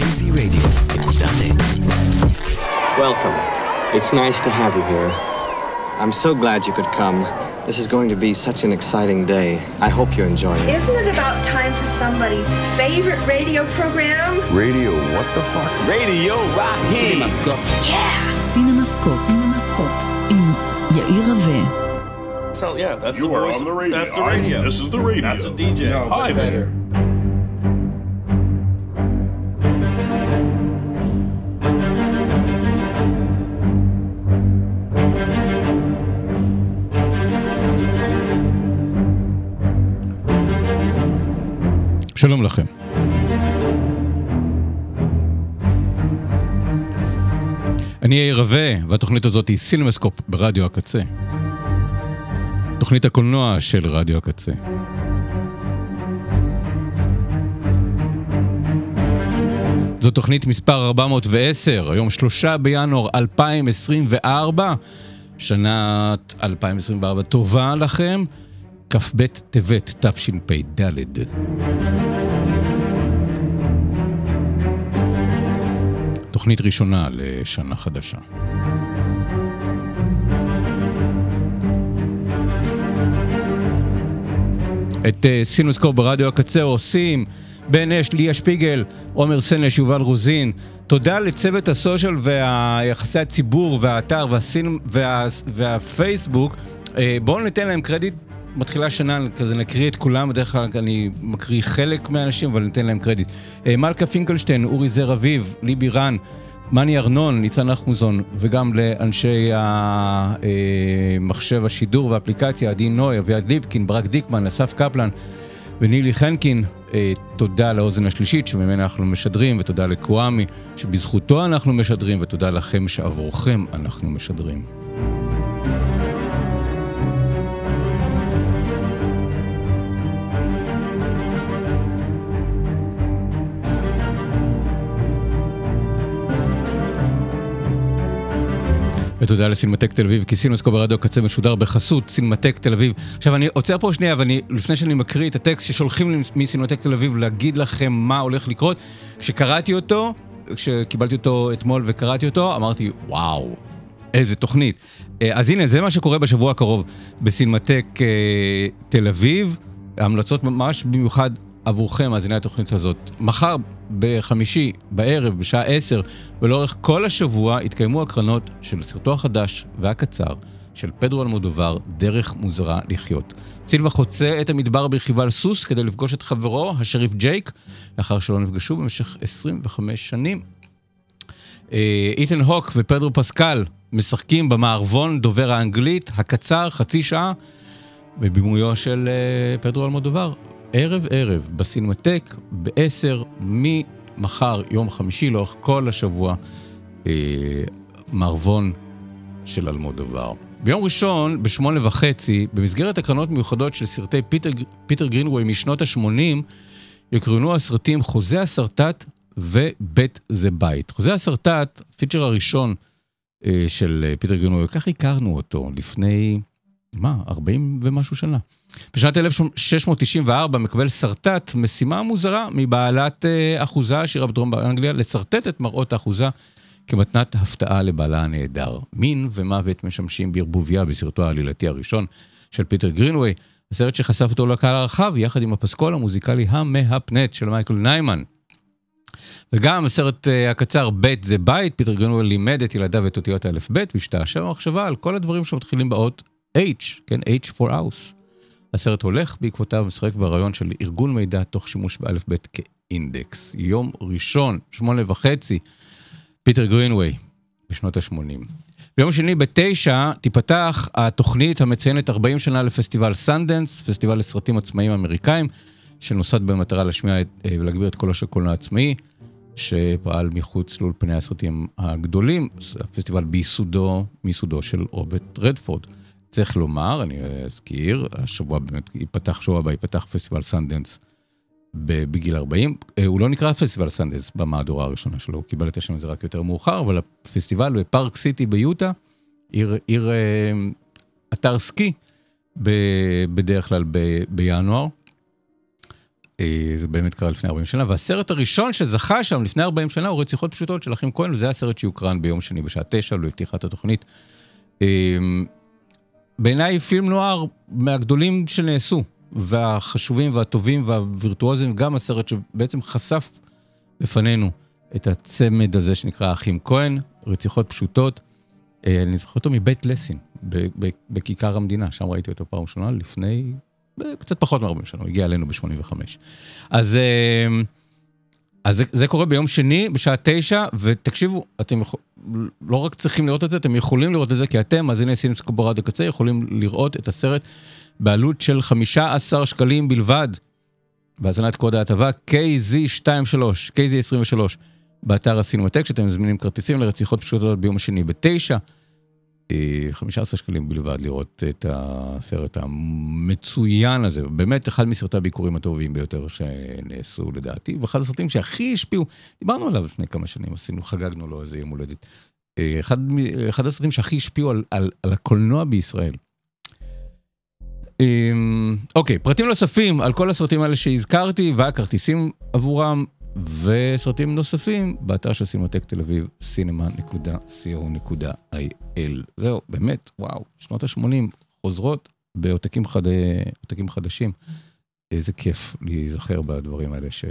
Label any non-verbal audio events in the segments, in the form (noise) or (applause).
KZRadio.net. Welcome. It's nice to have you here. I'm so glad you could come. This is going to be such an exciting day. I hope you enjoy it. Isn't it about time for somebody's favorite radio program? Radio, what the fuck? Radio Rocky. Cinemascope. Yeah. Cinemascope. Cinemascope. In Yair Rave. So yeah, that's you the are voice. on the radio. That's the radio. I, this is the radio. That's a DJ. No, Hi, better. There. שלום לכם. אני יאיר רווה, והתוכנית הזאת היא סינמסקופ ברדיו הקצה. תוכנית הקולנוע של רדיו הקצה. זו תוכנית מספר 410, היום שלושה בינואר 2024, שנת 2024 טובה לכם, כ"ב טבת תשפ"ד. תוכנית ראשונה לשנה חדשה. את אה, סינוסקופ ברדיו הקצה עושים בן אש, ליה שפיגל, עומר סנש, יובל רוזין. תודה לצוות הסושיאל והיחסי הציבור והאתר והסינ... וה... והפייסבוק. אה, בואו ניתן להם קרדיט. מתחילה שנה, כזה נקריא את כולם, בדרך כלל אני מקריא חלק מהאנשים, אבל ניתן להם קרדיט. אה, מלכה פינקלשטיין, אורי זר אביב, ליבי רן, מני ארנון, ניצן נחמוזון, וגם לאנשי המחשב השידור והאפליקציה, עדי נוי, אביעד ליפקין, ברק דיקמן, אסף קפלן ונילי חנקין. אה, תודה לאוזן השלישית שממנה אנחנו משדרים, ותודה לקוואמי שבזכותו אנחנו משדרים, ותודה לכם שעבורכם אנחנו משדרים. ותודה לסינמטק תל אביב, כי סינוסקו ברדיו הקצה משודר בחסות סינמטק תל אביב. עכשיו אני עוצר פה שנייה, ואני, לפני שאני מקריא את הטקסט ששולחים לי מסינמטק תל אביב להגיד לכם מה הולך לקרות, כשקראתי אותו, כשקיבלתי אותו אתמול וקראתי אותו, אמרתי, וואו, איזה תוכנית. אה, אז הנה, זה מה שקורה בשבוע הקרוב בסינמטק אה, תל אביב. המלצות ממש במיוחד עבורכם, מאזיני התוכנית הזאת. מחר בחמישי בערב, בשעה 10, ולאורך כל השבוע יתקיימו הקרנות של סרטו החדש והקצר של פדרו אלמודובר, דרך מוזרה לחיות. סילבה חוצה את המדבר ברכיבה על סוס כדי לפגוש את חברו, השריף ג'ייק, לאחר שלא נפגשו במשך 25 שנים. אה, איתן הוק ופדרו פסקל משחקים במערבון דובר האנגלית הקצר, חצי שעה, בבימויו של אה, פדרו אלמודובר. ערב ערב בסינמטק ב-10 ממחר, יום חמישי, לאורך כל השבוע, אה, מערבון של אלמודובר. ביום ראשון, בשמונה וחצי, במסגרת הקרנות מיוחדות של סרטי פיטר, פיטר גרינווי משנות ה-80, יוקרנו הסרטים חוזה הסרטט ובית זה בית. חוזה הסרטט, ה feature הראשון אה, של אה, פיטר גרינווי, כך הכרנו אותו לפני, מה, 40 ומשהו שנה. בשנת 1694 מקבל סרטט משימה מוזרה מבעלת אה, אחוזה עשירה בדרום באנגליה, לשרטט את מראות האחוזה כמתנת הפתעה לבעלה הנהדר. מין ומוות משמשים בערבוביה בסרטו העלילתי הראשון של פיטר גרינווי, הסרט שחשף אותו לקהל הרחב יחד עם הפסקול המוזיקלי המהפנט של מייקל ניימן. וגם הסרט אה, הקצר בית זה בית, פיטר גרינווי לימד את ילדיו את אותיות האלף-בית והשתעשע במחשבה על כל הדברים שמתחילים באות H, כן, H for house. הסרט הולך בעקבותיו משחק ברעיון של ארגון מידע תוך שימוש באלף-בית כאינדקס. יום ראשון, שמונה וחצי, פיטר גרינווי, בשנות ה-80. ביום שני בתשע תיפתח התוכנית המציינת 40 שנה לפסטיבל סנדנס, פסטיבל לסרטים עצמאיים אמריקאים, שנוסד במטרה להשמיע אה, ולהגביר את קולו של קולנוע עצמאי. שפעל מחוץ לאולפני הסרטים הגדולים, הפסטיבל ביסודו, מיסודו של רוברט רדפורד. צריך לומר, אני אזכיר, השבוע באמת ייפתח, שבוע הבא ייפתח פסטיבל סנדנס בגיל 40. אה, הוא לא נקרא פסטיבל סנדנס במהדורה הראשונה שלו, הוא קיבל את השם הזה רק יותר מאוחר, אבל הפסטיבל בפארק סיטי ביוטה, עיר, עיר אה, אתר סקי, בדרך כלל ב- בינואר. אה, זה באמת קרה לפני 40 שנה, והסרט הראשון שזכה שם לפני 40 שנה הוא רציחות פשוטות של אחים כהן, וזה הסרט שיוקרן ביום שני בשעה 9 לפתיחת התוכנית. בעיניי film noir מהגדולים שנעשו, והחשובים והטובים והווירטואוזים, גם הסרט שבעצם חשף בפנינו את הצמד הזה שנקרא אחים כהן, רציחות פשוטות. אה, אני זוכר אותו מבית לסין, בכיכר המדינה, שם ראיתי אותו פעם ראשונה לפני אה, קצת פחות מ-40 שנה, הוא הגיע אלינו ב-85. אז, אה, אז זה, זה קורה ביום שני בשעה תשע, ותקשיבו, אתם יכול, לא רק צריכים לראות את זה, אתם יכולים לראות את זה, כי אתם, מאזיני סינמסקופ ברדיו קצה, יכולים לראות את הסרט בעלות של 15 שקלים בלבד, בהאזנת קוד ההטבה KZ23, KZ23, באתר הסינמטק, שאתם מזמינים כרטיסים לרציחות פשוטות ביום שני בתשע. אה, 15 שקלים בלבד לראות את הסרט המצוין הזה, באמת אחד מסרטי הביקורים הטובים ביותר שנעשו לדעתי, ואחד הסרטים שהכי השפיעו, דיברנו עליו לפני כמה שנים, עשינו, חגגנו לו איזה יום הולדת. אה, אחד, אחד הסרטים שהכי השפיעו על, על, על הקולנוע בישראל. אמ, אוקיי, פרטים נוספים על כל הסרטים האלה שהזכרתי, והכרטיסים עבורם, וסרטים נוספים, באתר של סינמטק תל אביב, cinema.co.il. זהו, באמת, וואו, שנות ה-80 חוזרות בעותקים חד... חדשים. איזה כיף להיזכר בדברים האלה ש...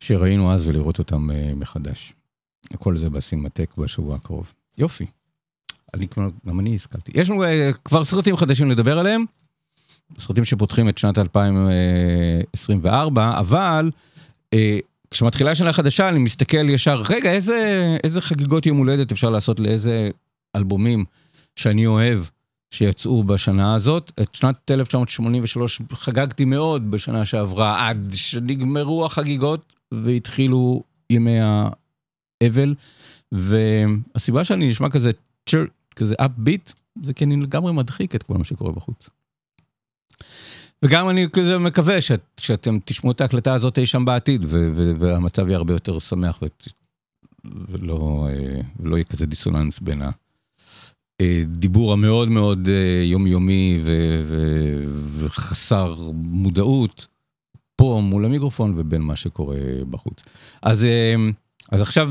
שראינו אז ולראות אותם אה, מחדש. כל זה בסינמטק בשבוע הקרוב. יופי. אני כבר, גם אני השכלתי. יש לנו אה, כבר סרטים חדשים לדבר עליהם, סרטים שפותחים את שנת 2024, אבל אה, כשמתחילה שנה חדשה אני מסתכל ישר, רגע, איזה, איזה חגיגות יום הולדת אפשר לעשות לאיזה אלבומים שאני אוהב שיצאו בשנה הזאת. את שנת 1983 חגגתי מאוד בשנה שעברה, עד שנגמרו החגיגות והתחילו ימי האבל. והסיבה שאני נשמע כזה צ'ר, כזה אפביט, זה כי אני לגמרי מדחיק את כל מה שקורה בחוץ. וגם אני כזה מקווה שאת, שאתם תשמעו את ההקלטה הזאת אי שם בעתיד, ו- ו- והמצב יהיה הרבה יותר שמח, ו- ולא, אה, ולא יהיה כזה דיסוננס בין הדיבור המאוד מאוד אה, יומיומי ו- ו- וחסר מודעות פה מול המיקרופון ובין מה שקורה בחוץ. אז, אה, אז עכשיו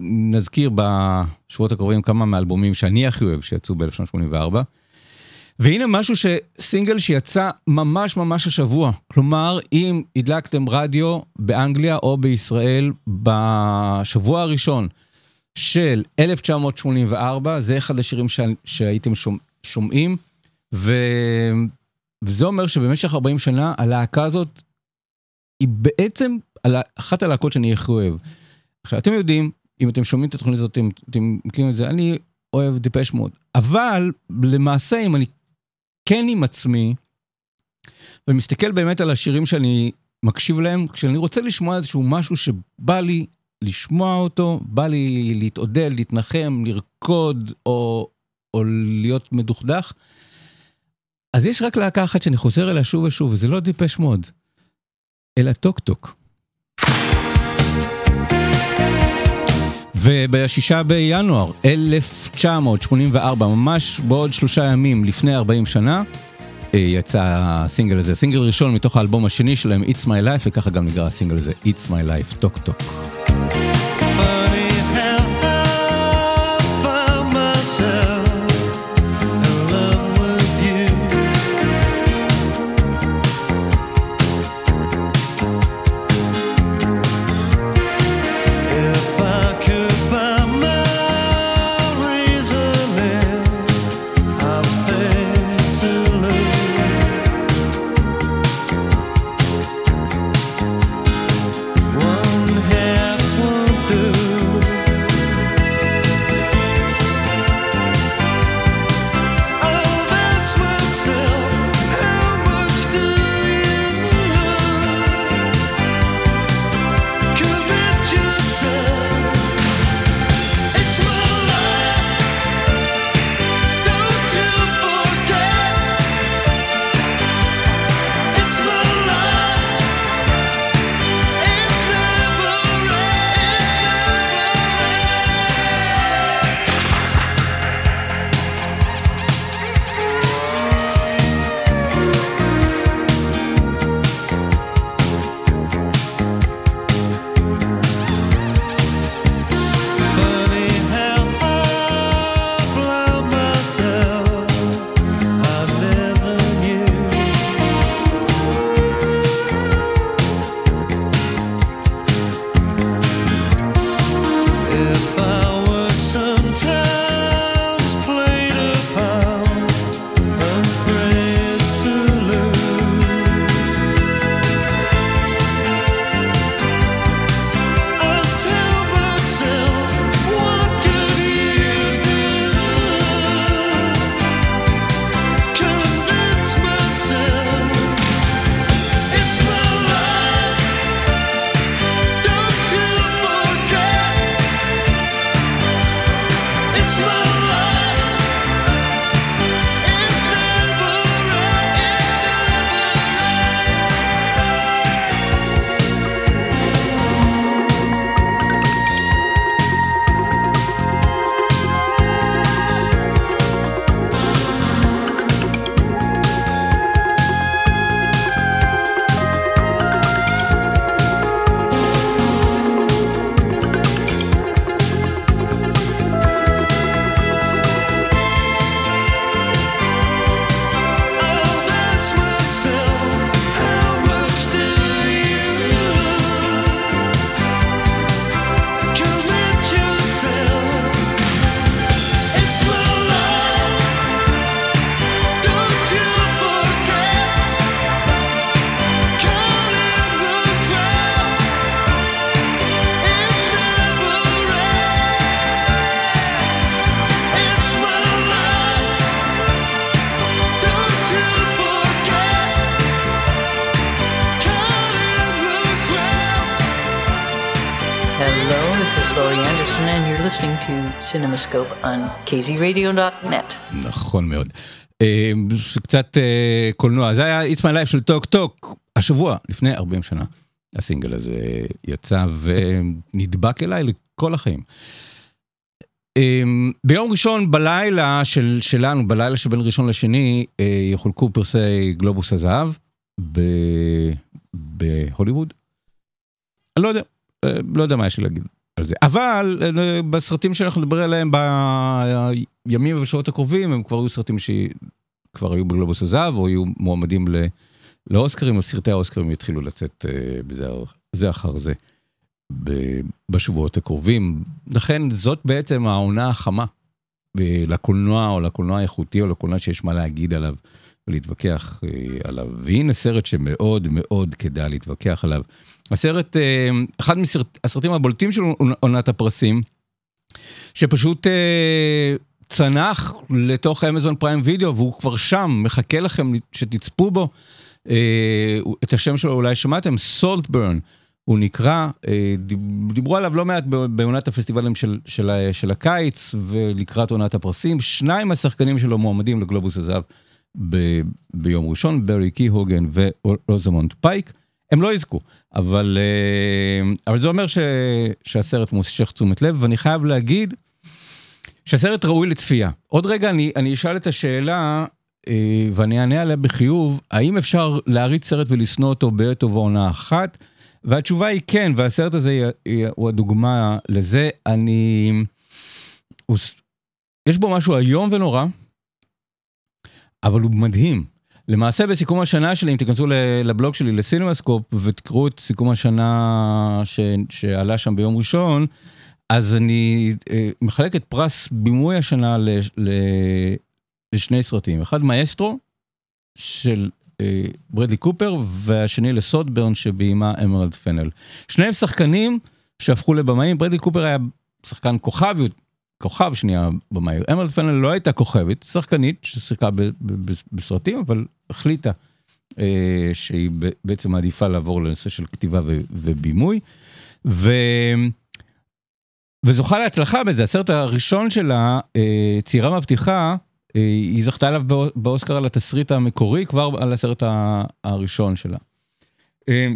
נזכיר בשבועות הקרובים כמה מהאלבומים שאני הכי אוהב שיצאו ב-1984. והנה משהו שסינגל שיצא ממש ממש השבוע. כלומר, אם הדלקתם רדיו באנגליה או בישראל בשבוע הראשון של 1984, זה אחד השירים שה, שהייתם שומע, שומעים, ו... וזה אומר שבמשך 40 שנה הלהקה הזאת היא בעצם אחת הלהקות שאני הכי אוהב. עכשיו, אתם יודעים, אם אתם שומעים את התוכנית הזאת, אתם, מכירים את זה, אני אוהב דיפש מוד. אבל למעשה, אם אני כן עם עצמי, ומסתכל באמת על השירים שאני מקשיב להם, כשאני רוצה לשמוע איזשהו משהו שבא לי לשמוע אותו, בא לי להתעודד, להתנחם, לרקוד, או, או להיות מדוכדך, אז יש רק להקה אחת שאני חוזר אליה שוב ושוב, וזה לא Depeche Mode, אלא Talk Talk. ובשישה בינואר 1984, ממש בעוד שלושה ימים לפני 40 שנה, יצא הסינגל הזה, סינגל ראשון מתוך האלבום השני שלהם, It's My Life, וככה גם נקרא הסינגל הזה, It's My Life, Talk Talk. kzradio.net. נכון מאוד. אה, קצת אה, קולנוע, זה היה It's My Life של Talk Talk, השבוע, לפני 40 שנה. הסינגל הזה יצא ונדבק אליי לכל החיים. אה, ביום ראשון בלילה של, שלנו, בלילה שבין ראשון לשני, יחולקו פרסי גלובוס הזהב ב, בהוליווד. אני לא יודע, לא יודע מה יש לי להגיד. אבל אה, בסרטים שאנחנו נדבר עליהם בימים ובשעות הקרובים, הם כבר היו סרטים שכבר היו בגלובוס הזהב, או היו מועמדים ל- לאוסקרים, או סרטי האוסקרים יתחילו לצאת אה, בזה זה אחר זה בשבועות הקרובים. לכן זאת בעצם העונה החמה אה, לקולנוע, או לקולנוע האיכותי, או לקולנוע שיש מה להגיד עליו. ולהתווכח אה, עליו. והנה סרט שמאוד מאוד כדאי להתווכח עליו. הסרט, אה, אחד מהסרטים הבולטים של עונת הפרסים, שפשוט אה, צנח לתוך אמזון פריים וידאו, והוא כבר שם, מחכה לכם שתצפו בו. את השם שלו אולי שמעתם, סולטברן. הוא נקרא, דיברו עליו לא מעט בעונת הפסטיבלים של, של, של הקיץ ולקראת עונת הפרסים, שניים השחקנים שלו מועמדים לגלובוס הזהב ב, ביום ראשון, ברי קי הוגן ורוזמונט פייק. הם לא יזכו, אבל, אה, אבל זה אומר ש, שהסרט מושך תשומת לב, ואני חייב להגיד שהסרט ראוי לצפייה. עוד רגע אני, אני אשאל את השאלה, אה, ואני אענה עליה בחיוב, האם אפשר להריץ סרט ולשנוא אותו בעת ובעונה אחת? והתשובה היא כן, והסרט הזה הוא הדוגמה לזה. אני... יש בו משהו איום ונורא, אבל הוא מדהים. למעשה בסיכום השנה שלי, אם תיכנסו לבלוג שלי לסינמסקופ ותקראו את סיכום השנה ש, שעלה שם ביום ראשון, אז אני אה, מחלק את פרס בימוי השנה ל, ל, לשני סרטים. אחד מאסטרו של אה, ברדלי קופר, והשני לסוטברן שביימה אמרלד פנל. שניהם שחקנים שהפכו לבמאים, ברדלי קופר היה שחקן כוכב כוכב שנייה במאי. אמרד פנל לא הייתה כוכבת, שחקנית ששיחקה בסרטים, אבל החליטה אה, שהיא בעצם מעדיפה לעבור לנושא של כתיבה ובימוי. ו... וזוכה להצלחה בזה, הסרט הראשון שלה, אה, צעירה מבטיחה, אה, היא זכתה עליו באוסקר על התסריט המקורי, כבר על הסרט הראשון שלה. אה,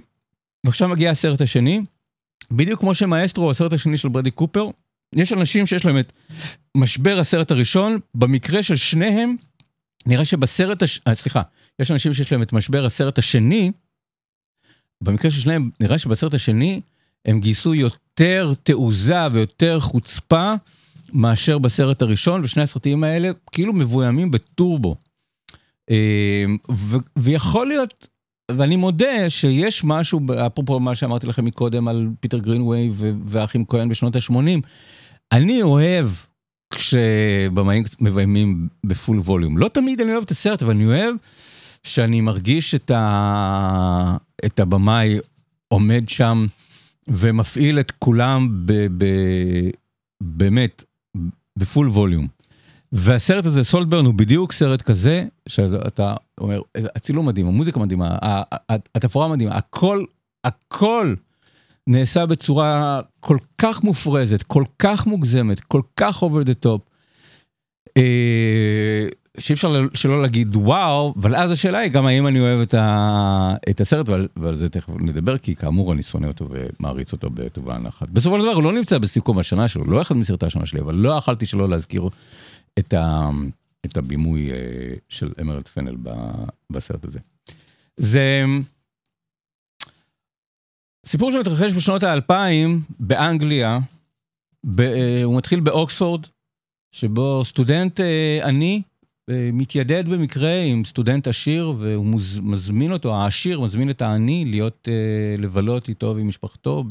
ועכשיו מגיע הסרט השני, בדיוק כמו שמאסטרו, הסרט השני של ברדי קופר, יש אנשים שיש להם את משבר הסרט הראשון, במקרה של שניהם, נראה שבסרט, הש... אה, סליחה, יש אנשים שיש להם את משבר הסרט השני, במקרה של שניהם, נראה שבסרט השני הם גייסו יותר תעוזה ויותר חוצפה מאשר בסרט הראשון, ושני הסרטים האלה כאילו מבוימים בטורבו. אה, ו- ויכול להיות, ואני מודה שיש משהו, אפרופו מה שאמרתי לכם מקודם על פיטר גרינווי והאחים כהן בשנות ה-80, אני אוהב כשבמאים מביימים בפול ווליום. לא תמיד אני אוהב את הסרט, אבל אני אוהב שאני מרגיש את, ה... את הבמאי עומד שם ומפעיל את כולם ב... ב... באמת בפול ווליום. והסרט הזה, סולטברן, הוא בדיוק סרט כזה, שאתה אומר, הצילום מדהים, המוזיקה מדהימה, התפאורה מדהימה, הכל, הכל נעשה בצורה כל כך מופרזת, כל כך מוגזמת, כל כך over the top, אה, שאי אפשר שלא להגיד וואו, אבל אז השאלה היא גם האם אני אוהב את, ה, את הסרט, ועל, ועל זה תכף נדבר, כי כאמור אני שונא אותו ומעריץ אותו בטובה הנחת. בסופו של דבר הוא לא נמצא בסיכום השנה שלו, לא אחד מסרטי השנה שלי, אבל לא יכלתי שלא להזכיר את, ה, את הבימוי אה, של אמרד פנל בסרט הזה. זה... סיפור שמתרחש בשנות האלפיים באנגליה, ב, אה, הוא מתחיל באוקספורד, שבו סטודנט אה, עני אה, מתיידד במקרה עם סטודנט עשיר, והוא מוז, מזמין אותו, העשיר מזמין את העני להיות, לבלות איתו ועם משפחתו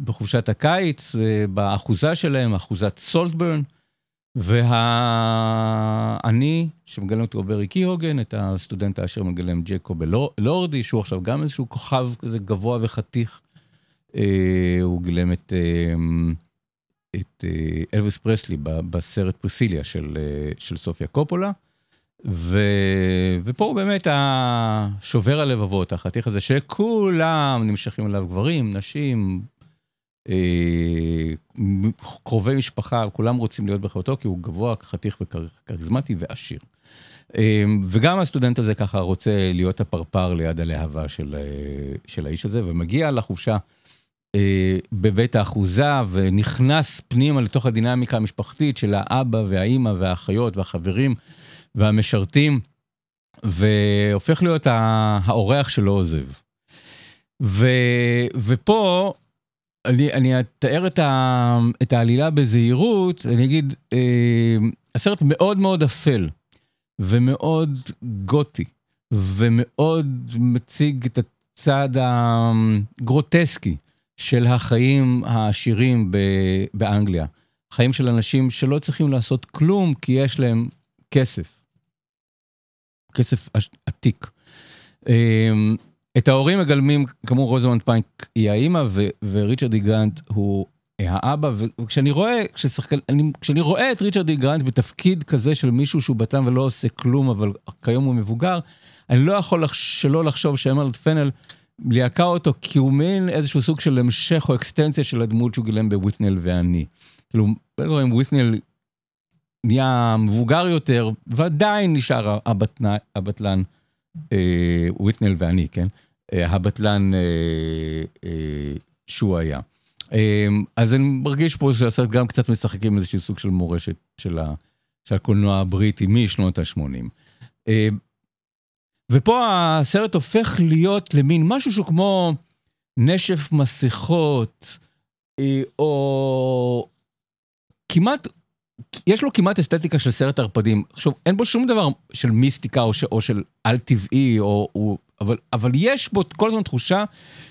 בחופשת הקיץ, באחוזה שלהם, אחוזת סולטברן. והעני, שמגלם אותו ברי קיהוגן, את הסטודנט העשיר מגלם ג'קוב לורדי, שהוא עכשיו גם איזשהו כוכב כזה גבוה וחתיך. אה, הוא גילם את, אה, את אה, אלוויס פרסלי בסרט פרסיליה של, של סופיה קופולה. ו... ופה הוא באמת השובר הלבבות, החתיך הזה שכולם נמשכים אליו, גברים, נשים, אה, קרובי משפחה, כולם רוצים להיות בחייתו כי הוא גבוה, חתיך וכריזמטי ועשיר. אה, וגם הסטודנט הזה ככה רוצה להיות הפרפר ליד הלהבה של, אה, של האיש הזה, ומגיע לחופשה אה, בבית האחוזה ונכנס פנימה לתוך הדינמיקה המשפחתית של האבא והאימא והאחיות והחברים והמשרתים, והופך להיות האורח שלא עוזב. ו, ופה אני, אני אתאר את, ה, את העלילה בזהירות, אני אגיד, אה, הסרט מאוד מאוד אפל, ומאוד גותי, ומאוד מציג את הצד הגרוטסקי של החיים העשירים ב- באנגליה. חיים של אנשים שלא צריכים לעשות כלום כי יש להם כסף. כסף עתיק. אה, את ההורים מגלמים, כאמור רוזמונד פייק היא האימא וריצ'רד די גרנט הוא האבא, וכשאני רואה, כששחקן, אני, כשאני רואה את ריצ'רד די גרנט בתפקיד כזה של מישהו שהוא בטן ולא עושה כלום, אבל כיום הוא מבוגר, אני לא יכול שלא לחשוב שאמרלד פנל ליהקה אותו כי הוא מין איזשהו סוג של המשך או אקסטנציה של הדמות שהוא גילם בוויטנל ואני. כאילו, אם וויטנל נהיה מבוגר יותר, ועדיין נשאר הבטלן. הבטלן. אה, וויטנל ואני, כן? אה, הבטלן אה, שהוא היה. אז אני מרגיש פה שהסרט גם קצת משחק עם איזשהו סוג של מורשת של הקולנוע הבריטי משנות ה-80. ופה הסרט הופך להיות למין משהו שהוא כמו נשף מסכות, או כמעט יש לו כמעט אסתטיקה של סרט ערפדים. עכשיו, אין בו שום דבר של מיסטיקה או, ש, או של על טבעי, או, או, אבל, אבל יש בו כל הזמן תחושה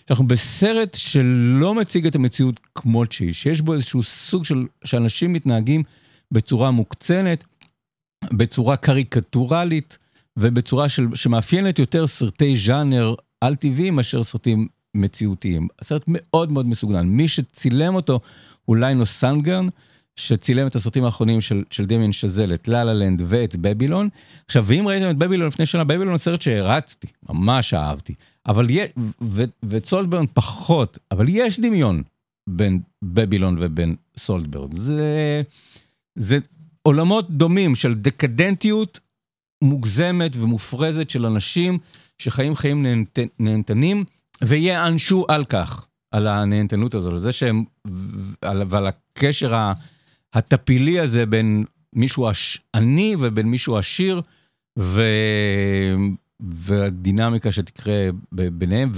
שאנחנו בסרט שלא מציג את המציאות כמות שהיא, שיש בו איזשהו סוג של, שאנשים מתנהגים בצורה מוקצנת, בצורה קריקטורלית, ובצורה של, שמאפיינת יותר סרטי ז'אנר על טבעי מאשר סרטים מציאותיים. הסרט מאוד מאוד מסוגנן. מי שצילם אותו הוא ליינו סנגרן. שצילם את הסרטים האחרונים של, של דמיין שזל, את לה לה לנד ואת בבילון. עכשיו, ואם ראיתם את בבילון לפני שנה, בבילון הוא סרט שהרצתי, ממש אהבתי. אבל יש, ואת סולדברן פחות, אבל יש דמיון בין בבילון ובין סולדברן. זה, זה עולמות דומים של דקדנטיות מוגזמת ומופרזת של אנשים שחיים חיים נהנת, נהנתנים, ויענשו על כך, על הנהנתנות הזו, על זה שהם, ועל הקשר ה... הטפילי הזה בין מישהו עני ובין מישהו עשיר, ו... והדינמיקה שתקרה ביניהם,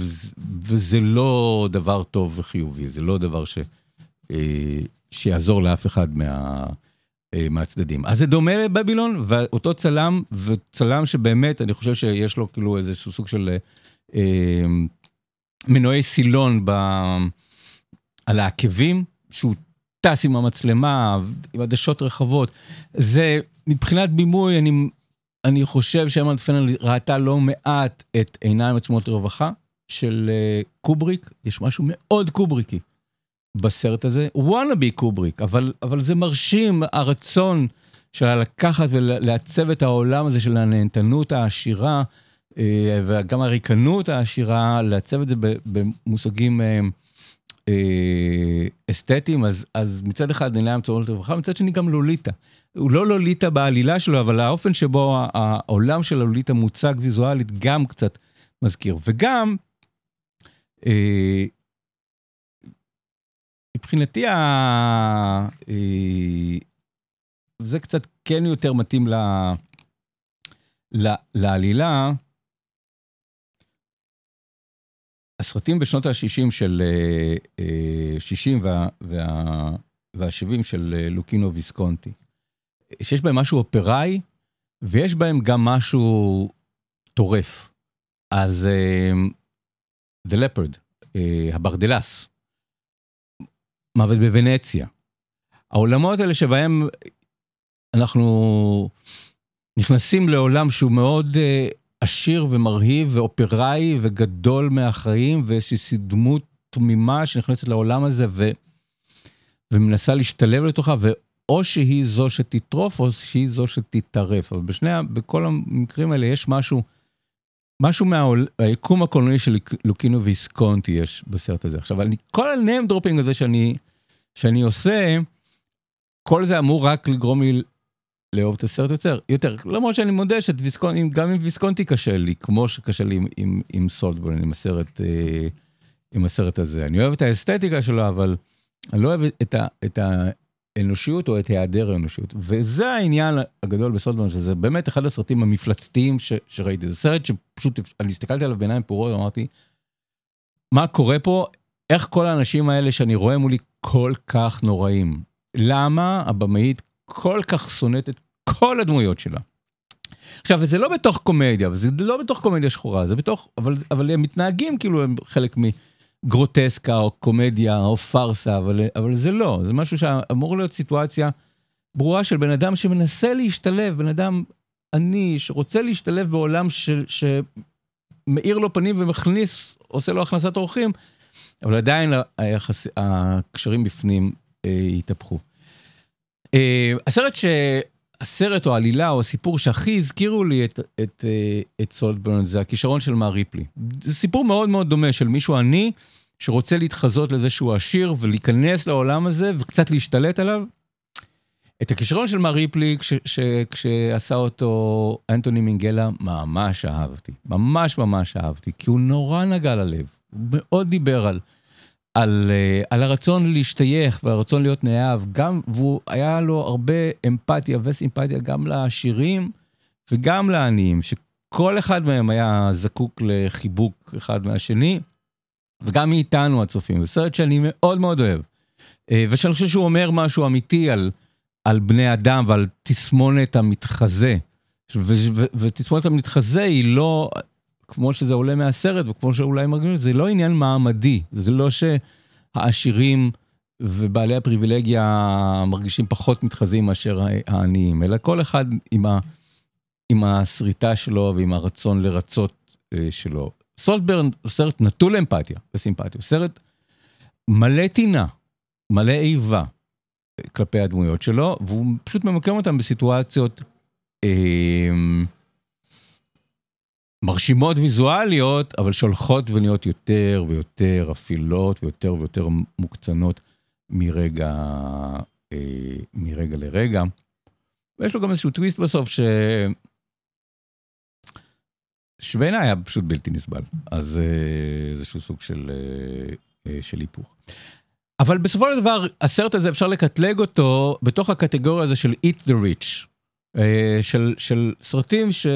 וזה לא דבר טוב וחיובי, זה לא דבר ש... אה, שיעזור לאף אחד מה... אה, מהצדדים. אז זה דומה לבבילון, ואותו צלם, וצלם שבאמת, אני חושב שיש לו כאילו איזשהו סוג של אה, מנועי סילון ב... על העקבים, שהוא טס עם המצלמה, עם עדשות רחבות. זה, מבחינת בימוי, אני, אני חושב שאמרלד פנל ראתה לא מעט את עיניים עצומות לרווחה של אה, קובריק, יש משהו מאוד קובריקי בסרט הזה, וואנאבי קובריק, אבל, אבל זה מרשים הרצון שלה לקחת ולעצב את העולם הזה של הנהנתנות העשירה, uh, וגם הריקנות העשירה, לעצב את זה במושגים... אה, אסתטיים, אז, אז מצד אחד עיניים צורות רווחה, מצד שני גם לוליטה. הוא לא לוליטה בעלילה שלו, אבל האופן שבו העולם של הלוליטה מוצג ויזואלית גם קצת מזכיר. וגם, אה, מבחינתי. אה, זה קצת כן יותר מתאים ל... ל... לעלילה, הסרטים בשנות ה-60 של, 60 אה, וה, וה-70 של אה, לוקינו ויסקונטי, שיש בהם משהו אופראי, ויש בהם גם משהו טורף. אז The Leopard, הברדלס, מוות בוונציה. העולמות האלה שבהם אנחנו נכנסים לעולם שהוא מאוד עשיר ומרהיב ואופראי וגדול מהחיים ואיזושהי דמות תמימה שנכנסת לעולם הזה ו... ומנסה להשתלב לתוכה, ואו שהיא זו שתטרוף או שהיא זו שתטרף. אבל בשני, בכל המקרים האלה יש משהו משהו מהיקום הקולנועי של לוקינו ויסקונטי יש בסרט הזה. עכשיו, אני, כל ה name dropping הזה שאני, שאני עושה, כל זה אמור רק לגרום לי לאהוב את הסרט יותר, יותר. למרות שאני מודה שגם עם ויסקונטי קשה לי, כמו שקשה לי עם, עם, עם הסרט, אה, עם הסרט הזה. אני אוהב את האסתטיקה שלו, אבל אני לא אוהב את, ה, את האנושיות או את היעדר האנושיות. וזה העניין הגדול בסולטבורן, שזה באמת אחד הסרטים המפלצתיים ש, שראיתי. זה סרט שפשוט, אני הסתכלתי עליו בעיניים פעורות, אמרתי, מה קורה פה? איך כל האנשים האלה שאני רואה מולי כל כך נוראים? למה הבמאית כל כך שונאת את כל הדמויות שלה. עכשיו, וזה לא בתוך קומדיה, וזה לא בתוך קומדיה שחורה, זה בתוך, אבל, אבל הם מתנהגים כאילו הם חלק מגרוטסקה או קומדיה או פארסה, אבל, אבל זה לא, זה משהו שאמור להיות סיטואציה ברורה של בן אדם שמנסה להשתלב, בן אדם עני שרוצה להשתלב בעולם של, שמאיר לו פנים ומכניס, עושה לו הכנסת אורחים, אבל עדיין היחס, הקשרים בפנים אה, התהפכו. אה, הסרט ש... הסרט או העלילה או הסיפור שהכי הזכירו לי את, את, אה, את סולטברן זה הכישרון של מר ריפלי. זה סיפור מאוד מאוד דומה של מישהו עני שרוצה להתחזות לזה שהוא עשיר ולהיכנס לעולם הזה וקצת להשתלט עליו. את הכישרון של מר ריפלי כש, ש, כשעשה אותו אנטוני מינגלה ממש אהבתי, ממש ממש אהבתי, כי הוא נורא נגע ללב, הוא מאוד דיבר על על, uh, על הרצון להשתייך והרצון להיות נאהב, גם, והוא היה לו הרבה אמפתיה וסימפתיה גם לעשירים וגם לעניים, שכל אחד מהם היה זקוק לחיבוק אחד מהשני, וגם מאיתנו הצופים. זה סרט שאני מאוד מאוד אוהב, uh, ושאני חושב שהוא אומר משהו אמיתי על, על בני אדם ועל תסמונת המתחזה. ותסמונת המתחזה היא לא, כמו שזה עולה מהסרט וכמו שאולי מרגישים, זה לא עניין מעמדי, זה לא שהעשירים ובעלי הפריבילגיה מרגישים פחות מתחזים מאשר העניים, אלא כל אחד עם, ה, עם הסריטה שלו ועם הרצון לרצות אה, שלו. סולטברן הוא סרט נטול אמפתיה וסימפתיה, הוא סרט מלא טינה, מלא איבה כלפי הדמויות שלו, והוא פשוט ממקם אותם בסיטואציות אה, מרשימות ויזואליות, אבל שהולכות ונהיות יותר ויותר אפלות ויותר ויותר מוקצנות מרגע, אה, מרגע לרגע. ויש לו גם איזשהו טוויסט בסוף ש... שבעיניי היה פשוט בלתי נסבל, אז אה, איזשהו סוג של, אה, אה, של היפוך. אבל בסופו של דבר, הסרט הזה אפשר לקטלג אותו בתוך הקטגוריה הזו של Eat the Rich. אה, של, של סרטים ש...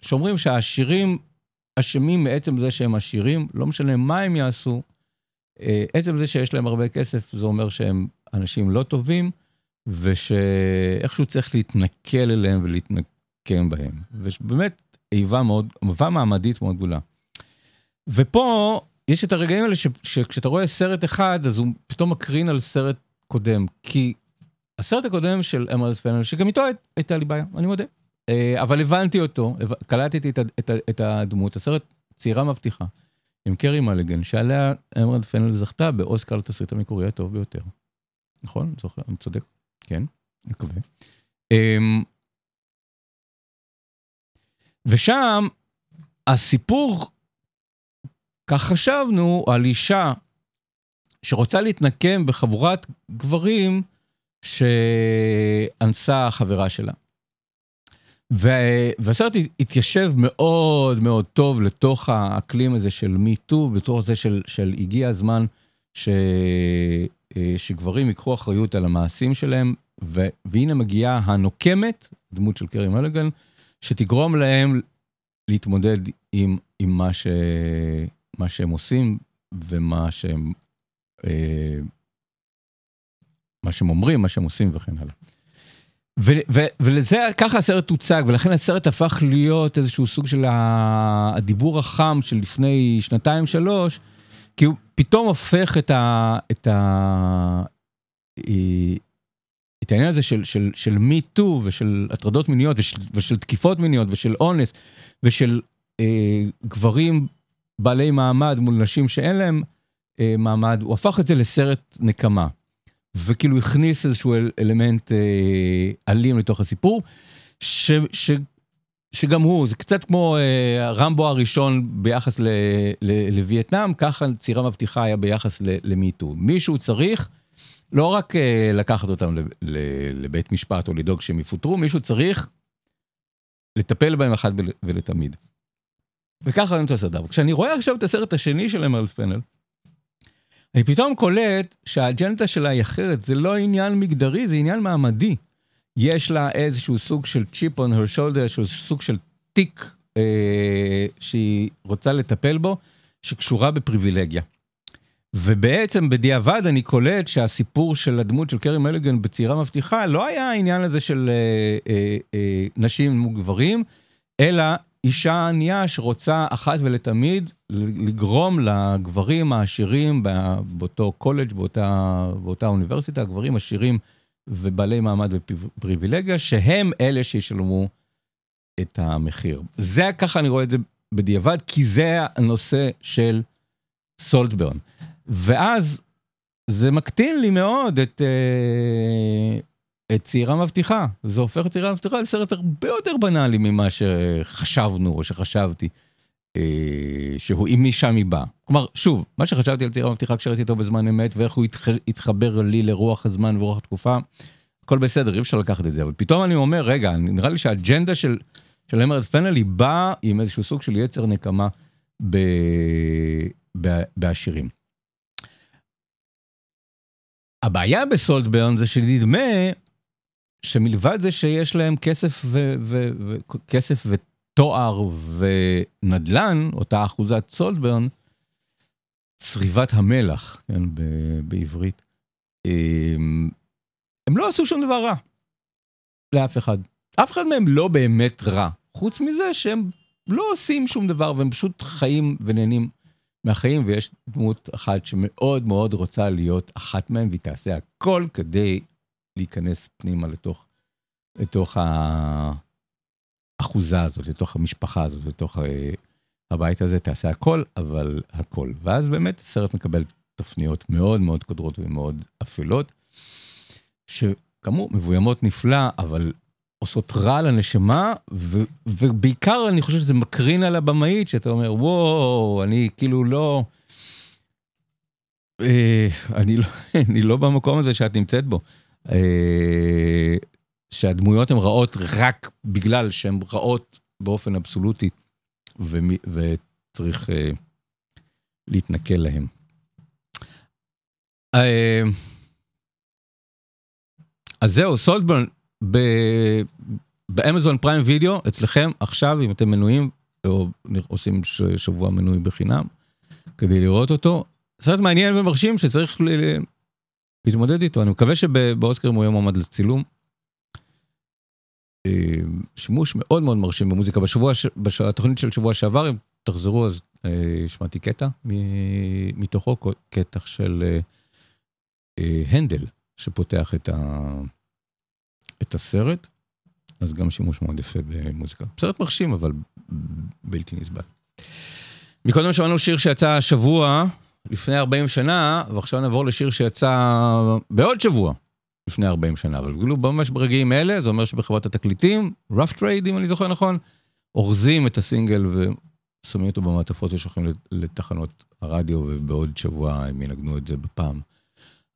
שאומרים שהעשירים אשמים מעצם זה שהם עשירים, לא משנה מה הם יעשו, אה, עצם זה שיש להם הרבה כסף, זה אומר שהם אנשים לא טובים, ושאיכשהו צריך להתנכל אליהם ולהתנקם בהם. ובאמת, איבה מאוד, איבה מעמדית מאוד גדולה. ופה יש את הרגעים האלה ש, שכשאתה רואה סרט אחד, אז הוא פתאום מקרין על סרט קודם, כי הסרט הקודם של אמרד פנל, שגם איתו הייתה לי בעיה, אני מודה. אה, אבל הבנתי אותו, קלטתי את, הדמות, הסרט צעירה מבטיחה, עם קרי מלגן, שעליה אמרד פנל זכתה באוסקר לתסריט המקורי הטוב ביותר. נכון? זוכר, אני צודק? כן, מקווה. אמ, ושם הסיפור, כך חשבנו, על אישה שרוצה להתנקם בחבורת גברים, שאנסה חברה שלה. והסרט התיישב מאוד מאוד טוב לתוך האקלים הזה של מיטו, בתוך זה של, של הגיע הזמן ש, שגברים ייקחו אחריות על המעשים שלהם, ו, והנה מגיעה הנוקמת, דמות של קרי מלגן, שתגרום להם להתמודד עם, עם מה, ש, מה שהם עושים ומה שהם אה, מה שהם אומרים, מה שהם עושים וכן הלאה. ולזה, ככה הסרט הוצג, ולכן הסרט הפך להיות איזשהו סוג של הדיבור החם של לפני שנתיים שלוש, כי הוא פתאום הופך את ה... את ה... אה, את העניין הזה של, של, של מי טו ושל הטרדות מיניות ושל, ושל תקיפות מיניות ושל אונס ושל אה, גברים בעלי מעמד מול נשים שאין להם אה, מעמד, הוא הפך את זה לסרט נקמה. וכאילו הכניס איזשהו אל, אלמנט אה, אלים לתוך הסיפור, ש, ש, שגם הוא, זה קצת כמו אה, רמבו הראשון ביחס ל, ל, לווייטנאם, ככה צירה מבטיחה היה ביחס למיטו. מישהו צריך לא רק אה, לקחת אותם ל, ל, לבית משפט או לדאוג שהם יפוטרו, מישהו צריך לטפל בהם אחת ולתמיד. וככה רואים את הסדר. כשאני רואה עכשיו את הסרט השני של אמרל פנל, אני פתאום קולט שהאג'נדה שלה היא אחרת, זה לא עניין מגדרי, זה עניין מעמדי. יש לה איזשהו סוג של צ'יפ on her shoulder, איזשהו סוג של תיק אה, שהיא רוצה לטפל בו, שקשורה בפריבילגיה. ובעצם בדיעבד אני קולט שהסיפור של הדמות של קרי מליגן בצעירה מבטיחה לא היה העניין הזה של אה, אה, אה, נשים מול גברים, אלא אישה ענייה שרוצה אחת ולתמיד לגרום לגברים העשירים באותו קולג', באותה, באותה אוניברסיטה, הגברים עשירים ובעלי מעמד ופריבילגיה, שהם אלה שישלמו את המחיר. זה ככה אני רואה את זה בדיעבד, כי זה הנושא של סולטברן. ואז זה מקטין לי מאוד את, אה, צעירה מבטיחה. זה הופך את צעירה מבטיחה לסרט הרבה יותר בנאלי ממה שחשבנו או שחשבתי. אה, שהוא אם משם היא באה. כלומר, שוב, מה שחשבתי על צעירה מבטיחה כשראיתי אותו בזמן אמת ואיך הוא התח... התחבר לי לרוח הזמן ורוח התקופה, הכל בסדר, אי אפשר לקחת את זה, אבל פתאום אני אומר, רגע, נראה לי שהאג'נדה של, של אמרד פנל היא באה עם איזשהו סוג של יצר נקמה ב... ב... בעשירים. הבעיה בסולטברן זה שנדמה שמלבד זה שיש להם כסף ו... ו... ו... כסף ו... תואר ונדל"ן, אותה אחוזת סולדברן, צריבת המלח, כן, בעברית. אמ, הם לא עשו שום דבר רע לאף אחד. אף אחד מהם לא באמת רע, חוץ מזה שהם לא עושים שום דבר והם פשוט חיים ונהנים מהחיים, ויש דמות אחת שמאוד מאוד רוצה להיות אחת מהם, והיא תעשה הכל כדי להיכנס פנימה לתוך, לתוך. האחוזה הזאת, לתוך המשפחה הזאת, לתוך אה, הבית הזה, תעשה הכל, אבל הכל. ואז באמת הסרט מקבל תפניות מאוד מאוד קודרות ומאוד אפלות, שכאמור, מבוימות נפלא, אבל עושות רע לנשמה, ו- ובעיקר אני חושב שזה מקרין על הבמאית, שאתה אומר, וואו, אני כאילו לא... אה, אני לא, (laughs) אני לא במקום הזה שאת נמצאת בו. אה, שהדמויות הן רעות רק בגלל שהן רעות באופן אבסולוטי, ו- וצריך uh, להתנכל להן. Uh, אז זהו, סולטברן, באמזון פריים וידאו, אצלכם עכשיו, אם אתם מנויים, או עושים שבוע מנוי בחינם, כדי לראות אותו. סרט מעניין ומרשים שצריך להתמודד איתו, אני מקווה שבאוסקרים הוא יהיה מועמד לצילום. אה, שימוש מאוד מאוד מרשים במוזיקה. בשבוע, בתוכנית של שבוע שעבר, אם תחזרו, אז אה, שמעתי קטע מתוכו, קטע של אה, הנדל, שפותח את, ה, את הסרט, אז גם שימוש מאוד יפה במוזיקה. סרט מרשים, אבל בלתי נסבל. מקודם שמענו שיר שיצא השבוע, לפני 40 שנה, ועכשיו נעבור לשיר שיצא בעוד שבוע. לפני 40 שנה, אבל כאילו ממש ברגעים אלה, זה אומר שבחברת התקליטים, rough trade אם אני זוכר נכון, אורזים את הסינגל ושמים אותו במעטפות ושולחים לתחנות הרדיו, ובעוד שבוע הם ינגנו את זה בפעם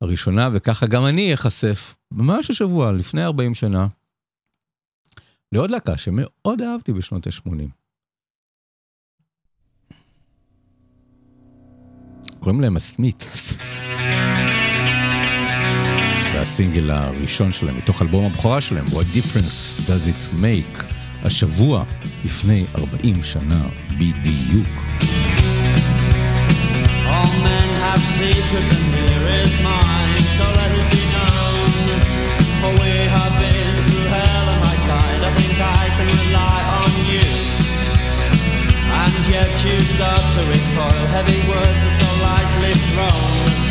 הראשונה, וככה גם אני אחשף, ממש השבוע, לפני 40 שנה, לעוד להקה שמאוד אהבתי בשנות ה-80. קוראים להם הסמית. והסינגל הראשון שלהם, מתוך אלבום הבכורה שלהם, What Difference Does It Make, השבוע לפני 40 שנה בדיוק. And yet you start to recoil, heavy words likely throne.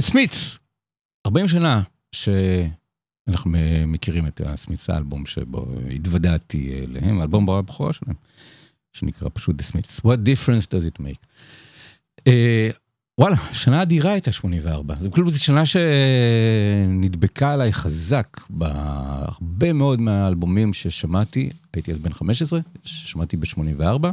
זה סמיץ, 40 שנה שאנחנו מכירים את הסמיץ האלבום שבו התוודעתי אליהם, האלבום הבכורה שלהם, שנקרא פשוט The Smiths. What difference does it make? Uh, וואלה, שנה אדירה הייתה 84, זה כאילו זו שנה שנדבקה עליי חזק בהרבה מאוד מהאלבומים ששמעתי, הייתי אז בן 15, ששמעתי ב-84.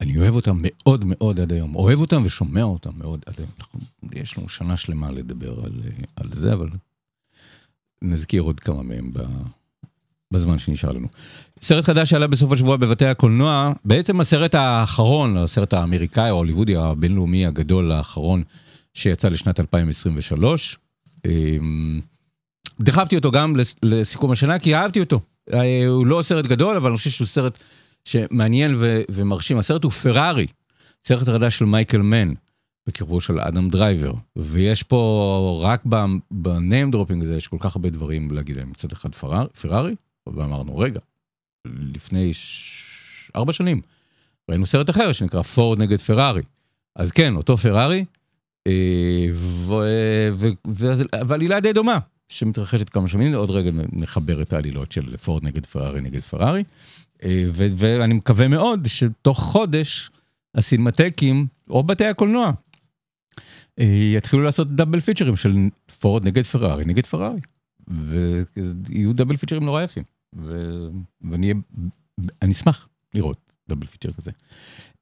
אני אוהב אותם מאוד מאוד עד היום, אוהב אותם ושומע אותם מאוד עד היום. אנחנו, יש לנו שנה שלמה לדבר על, על זה, אבל נזכיר עוד כמה מהם ב, בזמן שנשאר לנו. סרט חדש שעלה בסוף השבוע בבתי הקולנוע, בעצם הסרט האחרון, הסרט האמריקאי או ההוליוודי הבינלאומי הגדול האחרון שיצא לשנת 2023. דחפתי אותו גם לסיכום השנה כי אהבתי אותו. הוא לא סרט גדול, אבל אני חושב שהוא סרט שמעניין ו- ומרשים. הסרט הוא פרארי, סרט חדש של מייקל מן, בכיכובו של אדם דרייבר, ויש פה רק ב name dropping הזה, יש כל כך הרבה דברים להגיד להם. מצד אחד פרארי, פרארי, ואמרנו, רגע, לפני ש... ארבע שנים, ראינו סרט אחר שנקרא פורד נגד פרארי. אז כן, אותו פרארי, ועלילה די דומה, שמתרחשת כמה שנים, עוד רגע נחבר את העלילות של פורד נגד פרארי נגד פרארי. ואני מקווה מאוד שתוך חודש הסינמטקים או בתי הקולנוע יתחילו לעשות double feature ים של פורד נגד פרארי נגד פרארי. ויהיו double feature ים נורא יפים. ואני אשמח לראות double feature כזה.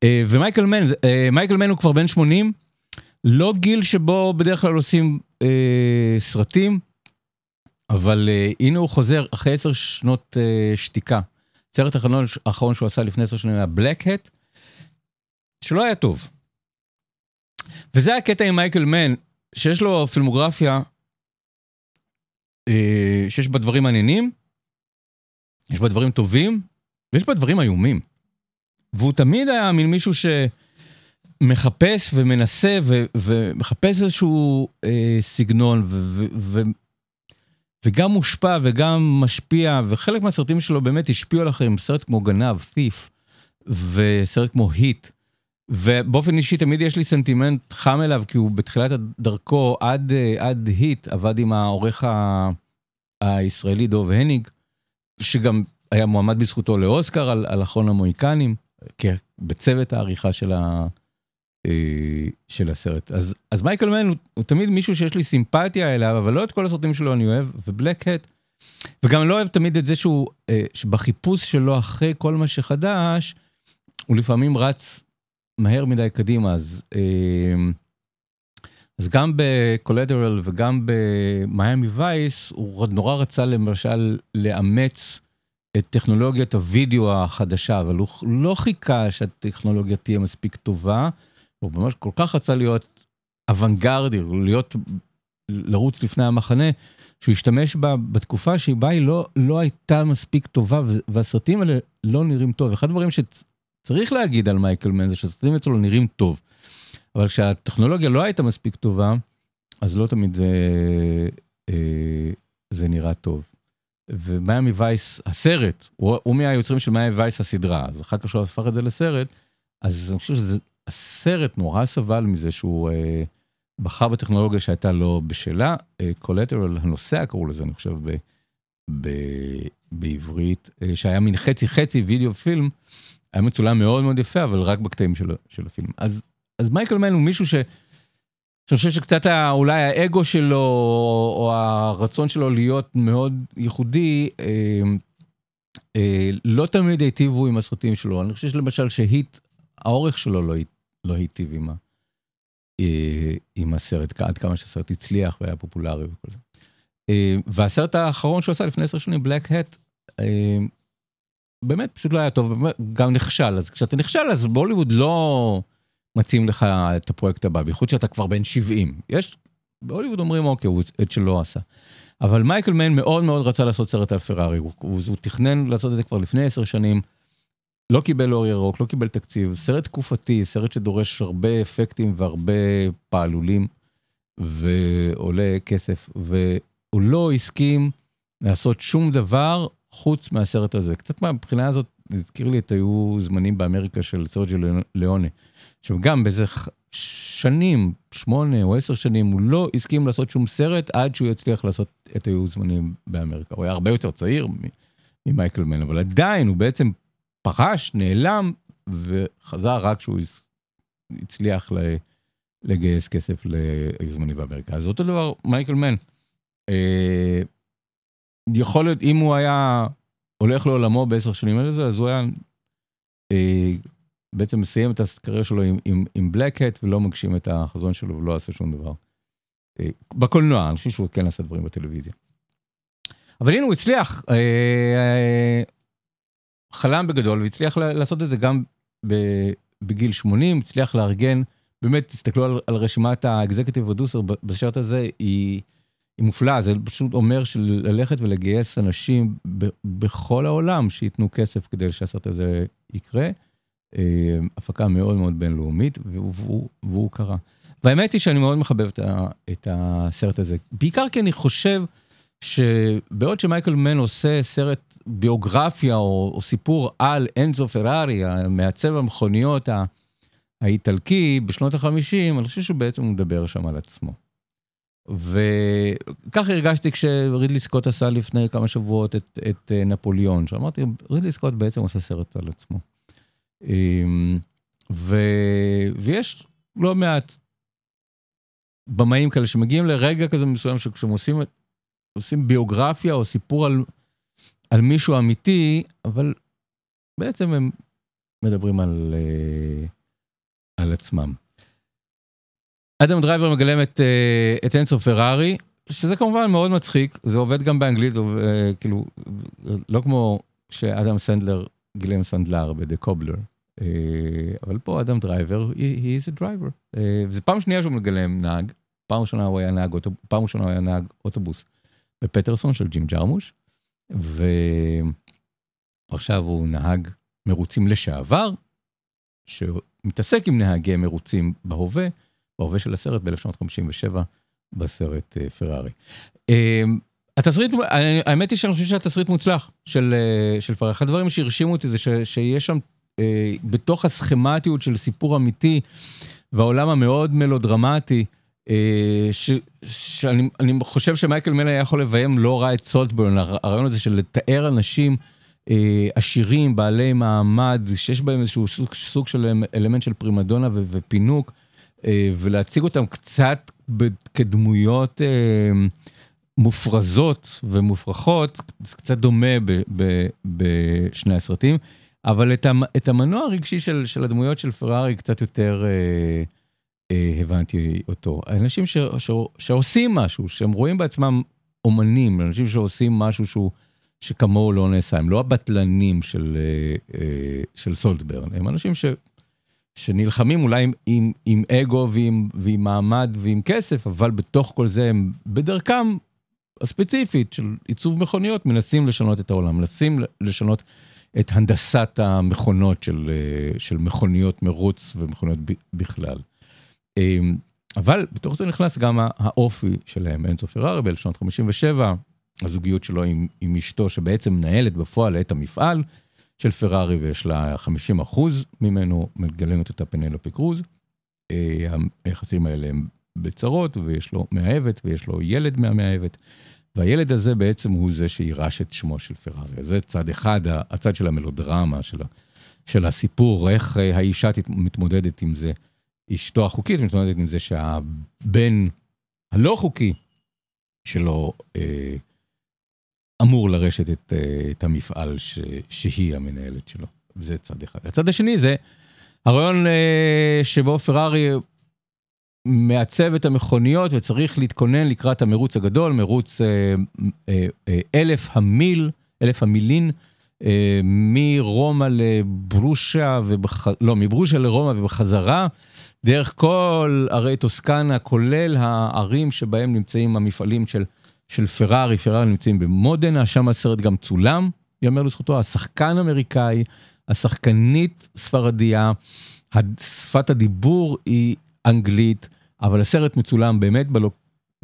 ומייקל מן, מייקל מן הוא כבר בן 80, לא גיל שבו בדרך כלל עושים סרטים, אבל הנה הוא חוזר אחרי עשר שנות שתיקה. סרט האחרון, שהוא עשה לפני עשר שנים היה בלק הט, שלא היה טוב. וזה הקטע עם מייקל מן, שיש לו פילמוגרפיה, אה, שיש בה דברים מעניינים, יש בה דברים טובים, ויש בה דברים איומים. והוא תמיד היה מין מישהו מחפש ומנסה ו, ומחפש איזשהו אה, סגנון ו, ו, וגם מושפע וגם משפיע וחלק מהסרטים שלו באמת השפיעו עליכם סרט כמו גנב, תיף וסרט כמו היט. ובאופן אישי תמיד יש לי סנטימנט חם אליו כי הוא בתחילת דרכו עד אה, עד היט עבד עם העורך הישראלי דוב הניג שגם היה מועמד בזכותו לאוסקר על, על אחרון המוהיקנים בצוות העריכה של, ה, של הסרט אז אז מייקל מן הוא, הוא תמיד מישהו שיש לי סימפתיה אליו אבל לא את כל הסרטים שלו אני אוהב ובלק הט. וגם לא אוהב תמיד את זה שהוא אה, שבחיפוש שלו אחרי כל מה שחדש הוא לפעמים רץ מהר מדי קדימה אז. אה, אז גם בקולדרל וגם במיאמי וייס הוא נורא רצה למשל לאמץ את טכנולוגיית הוידאו החדשה אבל הוא לא חיכה שהטכנולוגיה תהיה מספיק טובה. הוא ממש כל כך רצה להיות אוונגרדי להיות לרוץ לפני המחנה שהוא השתמש בה בתקופה שבה היא לא לא הייתה מספיק טובה והסרטים האלה לא נראים טוב אחד הדברים שצריך להגיד על מייקל מן זה שהסרטים אצלו נראים טוב. אבל כשהטכנולוגיה לא הייתה מספיק טובה, אז לא תמיד זה, אה, זה נראה טוב. ומיאמי וייס, הסרט, הוא, הוא מהיוצרים של מיאמי וייס הסדרה, אז אחר כך שהוא הפך את זה לסרט, אז אני חושב שזה, הסרט נורא סבל מזה שהוא אה, בחר בטכנולוגיה שהייתה לו בשלה, קולטרל, אה, הנוסע קראו לזה, אני חושב, ב, ב, בעברית, אה, שהיה מין חצי חצי וידאו פילם, היה מצולם מאוד מאוד יפה, אבל רק בקטעים של, של הפילם. אז אז מייקל מן הוא מישהו ש... שאני חושב שקצת אולי האגו שלו או הרצון שלו להיות מאוד ייחודי אה, אה, לא תמיד היטיבו עם הסרטים שלו אני חושב שלמשל שהיט האורך שלו לא, לא היטיב עם, אה, עם הסרט עד כמה שהסרט הצליח והיה פופולרי וכל זה. אה, והסרט האחרון שהוא עשה לפני עשר שנים בלק הט אה, באמת פשוט לא היה טוב גם נכשל אז כשאתה נכשל אז בהוליווד לא. מציעים לך את הפרויקט הבא, בייחוד שאתה כבר בן 70. יש, בהוליווד אומרים אוקיי, הוא את שלא עשה. אבל מייקל מיין מאוד מאוד רצה לעשות סרט על פרארי, הוא, הוא, הוא תכנן לעשות את זה כבר לפני עשר שנים, לא קיבל אור ירוק, לא קיבל תקציב, סרט תקופתי, סרט שדורש הרבה אפקטים והרבה פעלולים, ועולה כסף, והוא לא הסכים לעשות שום דבר חוץ מהסרט הזה. קצת מהבחינה הזאת, הזכיר לי את היו זמנים באמריקה של סרג'י ליאונה. עכשיו גם באיזה שנים, שמונה או עשר שנים, הוא לא הסכים לעשות שום סרט עד שהוא יצליח לעשות את היו זמנים באמריקה. הוא היה הרבה יותר צעיר ממייקל מן, אבל עדיין הוא בעצם פרש, נעלם, וחזר רק כשהוא הצליח לגייס כסף להיו זמנים באמריקה. אז אותו דבר מייקל מן. אה, יכול להיות, אם הוא היה הולך לעולמו בעשר שנים האלה, אז הוא היה אה, בעצם מסיים את הקריירה שלו עם, עם, עם בלקהט ולא מגשים את החזון שלו ולא עושה שום דבר. אה, בקולנוע, אני חושב שהוא כן עשה דברים בטלוויזיה. אבל הנה הוא הצליח, אה, אה, חלם בגדול והצליח לעשות את זה גם בגיל 80, הצליח לארגן, באמת תסתכלו על, על רשימת האקזקטיב פרודוסר בשרט הזה, היא, היא מופלאה, זה פשוט אומר של ללכת ולגייס אנשים ב, בכל העולם שייתנו כסף כדי שהסרט הזה יקרה. אה, הפקה מאוד מאוד בינלאומית והוא, והוא קרה. והאמת היא שאני מאוד מחבב את, ה, את הסרט הזה, בעיקר כי אני חושב שבעוד שמייקל מן עושה סרט ביוגרפיה או, או סיפור על אנזו פרארי, מעצב המכוניות האיטלקי בשנות החמישים, אני חושב שבעצם הוא מדבר שם על עצמו. וככה הרגשתי כשרידלי סקוט עשה לפני כמה שבועות את, את אה, נפוליאון, שאמרתי, רידלי סקוט בעצם עושה סרט על עצמו. אמ, ו... ויש לא מעט במאים כאלה שמגיעים לרגע כזה מסוים שכשהם עושים, עושים ביוגרפיה או סיפור על, על מישהו אמיתי, אבל בעצם הם מדברים על, אה, על עצמם. אדם דרייבר מגלם את, אה, את אנצו פרארי, שזה כמובן מאוד מצחיק, זה עובד גם באנגלית, זה אה, כאילו, לא כמו שאדם סנדלר גילם סנדלר ב"The Cobbler", אבל פה אדם דרייבר, he is a driver. זו פעם שנייה שהוא מגלם נהג, פעם ראשונה הוא היה נהג, פעם ראשונה הוא היה נהג אוטובוס בפטרסון של ג'ים ג'רמוש, ועכשיו הוא נהג מרוצים לשעבר, מתעסק עם נהגי מרוצים בהווה, בהווה של הסרט ב-1957, בסרט אה, פרארי. אה, התסריט, האמת היא שאני חושב שהתסריט מוצלח של, אה, של פרארי. אחד הדברים שהרשימו אותי זה ש, שיש שם, בתוך הסכמטיות של סיפור אמיתי, והעולם המאוד מלודרמטי, שאני אני חושב שמייקל מל היה יכול לביים לא רע את סולטברן, הרעיון הזה של לתאר אנשים אה, עשירים, בעלי מעמד, שיש בהם איזשהו סוג, סוג של אלמנט של פרימדונה ו, ופינוק, אה, ולהציג אותם קצת ב, כדמויות אה, מופרזות ומופרכות, זה קצת דומה ב, ב, בשני הסרטים, אבל את, המ, את המנוע הרגשי של, של הדמויות של פרארי קצת יותר... אה, הבנתי אותו. אנשים ש, ש, שעושים משהו, שהם רואים בעצמם אומנים, אנשים שעושים משהו שהוא, שכמוהו לא נעשה, הם לא הבטלנים של, אה, אה, של סולטברן, הם אנשים ש, שנלחמים אולי עם, עם, עם אגו ועם, ועם מעמד ועם כסף, אבל בתוך כל זה הם בדרכם הספציפית של עיצוב מכוניות מנסים לשנות את העולם, מנסים לשנות את הנדסת המכונות של, של מכוניות מרוץ ומכוניות בכלל. אמ, אבל בתוך זה נכנס גם האופי שלהם, אנצו פרארי ב-1957, הזוגיות שלו עם, עם אשתו שבעצם מנהלת בפועל את המפעל של פרארי ויש לה 50 אחוז ממנו, מגלמת אותה פנלופי קרוז. אה, היחסים האלה הם בצרות ויש לו מאהבת ויש לו ילד מהמאהבת. והילד הזה בעצם הוא זה שירש את שמו של פרארי. זה צד אחד, הצד של המלודרמה, של, של הסיפור, איך אה, האישה מתמודדת עם זה. אשתו החוקית מתמודדת עם זה שהבן הלא חוקי שלו אה, אמור לרשת את, אה, את המפעל ש, שהיא המנהלת שלו. זה צד אחד. הצד השני זה הרעיון אה, שבו פרארי מעצב את המכוניות וצריך להתכונן לקראת המרוץ הגדול, מרוץ אה, אה, אה, אלף המיל, אלף המילין. אה, מרומא לברושה, ובח... לא, מברושה לרומא ובחזרה, דרך כל ערי טוסקנה, כולל הערים שבהם נמצאים המפעלים של, של פרארי, פרארי נמצאים במודנה, שם הסרט גם צולם, יאמר לזכותו, השחקן אמריקאי, השחקנית ספרדיה, שפת הדיבור היא אנגלית, אבל הסרט מצולם באמת בלוק...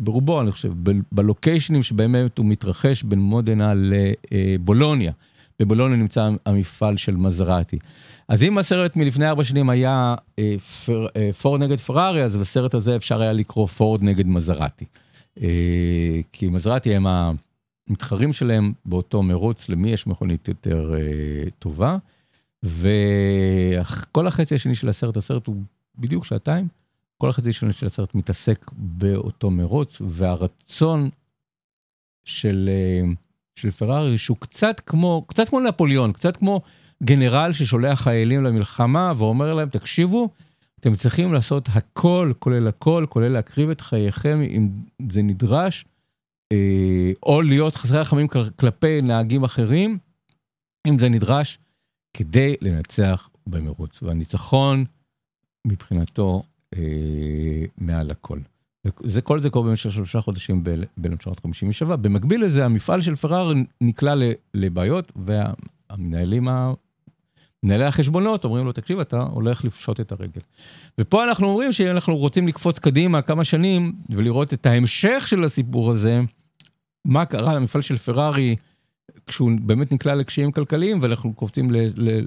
ברובו, אני חושב, בלוקיישנים שבאמת הוא מתרחש בין מודנה לבולוניה. בבולוניה נמצא המפעל של מזרטי. אז אם הסרט מלפני ארבע שנים היה אה, אה, פורד נגד פרארי, אז בסרט הזה אפשר היה לקרוא פורד נגד מזרטי. אה, כי מזרטי הם המתחרים שלהם באותו מרוץ, למי יש מכונית יותר טובה. וכל החצי השני של הסרט, הסרט הוא בדיוק שעתיים, כל החצי השני של הסרט מתעסק באותו מרוץ, והרצון של... אה, של פרארי, שהוא קצת כמו, קצת כמו נפוליאון, קצת כמו גנרל ששולח חיילים למלחמה ואומר להם, תקשיבו, אתם צריכים לעשות הכל, כולל הכל, כולל להקריב את חייכם אם זה נדרש, אה, או להיות חסרי רחמים כלפי נהגים אחרים, אם זה נדרש, כדי לנצח במרוץ. והניצחון, מבחינתו, אה, מעל הכל. זה כל זה קורה במשך שלושה חודשים ב-1957. במקביל לזה המפעל של פראר נקלע לבעיות והמנהלים, מנהלי החשבונות אומרים לו תקשיב אתה הולך לפשוט את הרגל. ופה אנחנו אומרים שאנחנו רוצים לקפוץ קדימה כמה שנים ולראות את ההמשך של הסיפור הזה, מה קרה למפעל של פרארי כשהוא באמת נקלע לקשיים כלכליים ואנחנו קופצים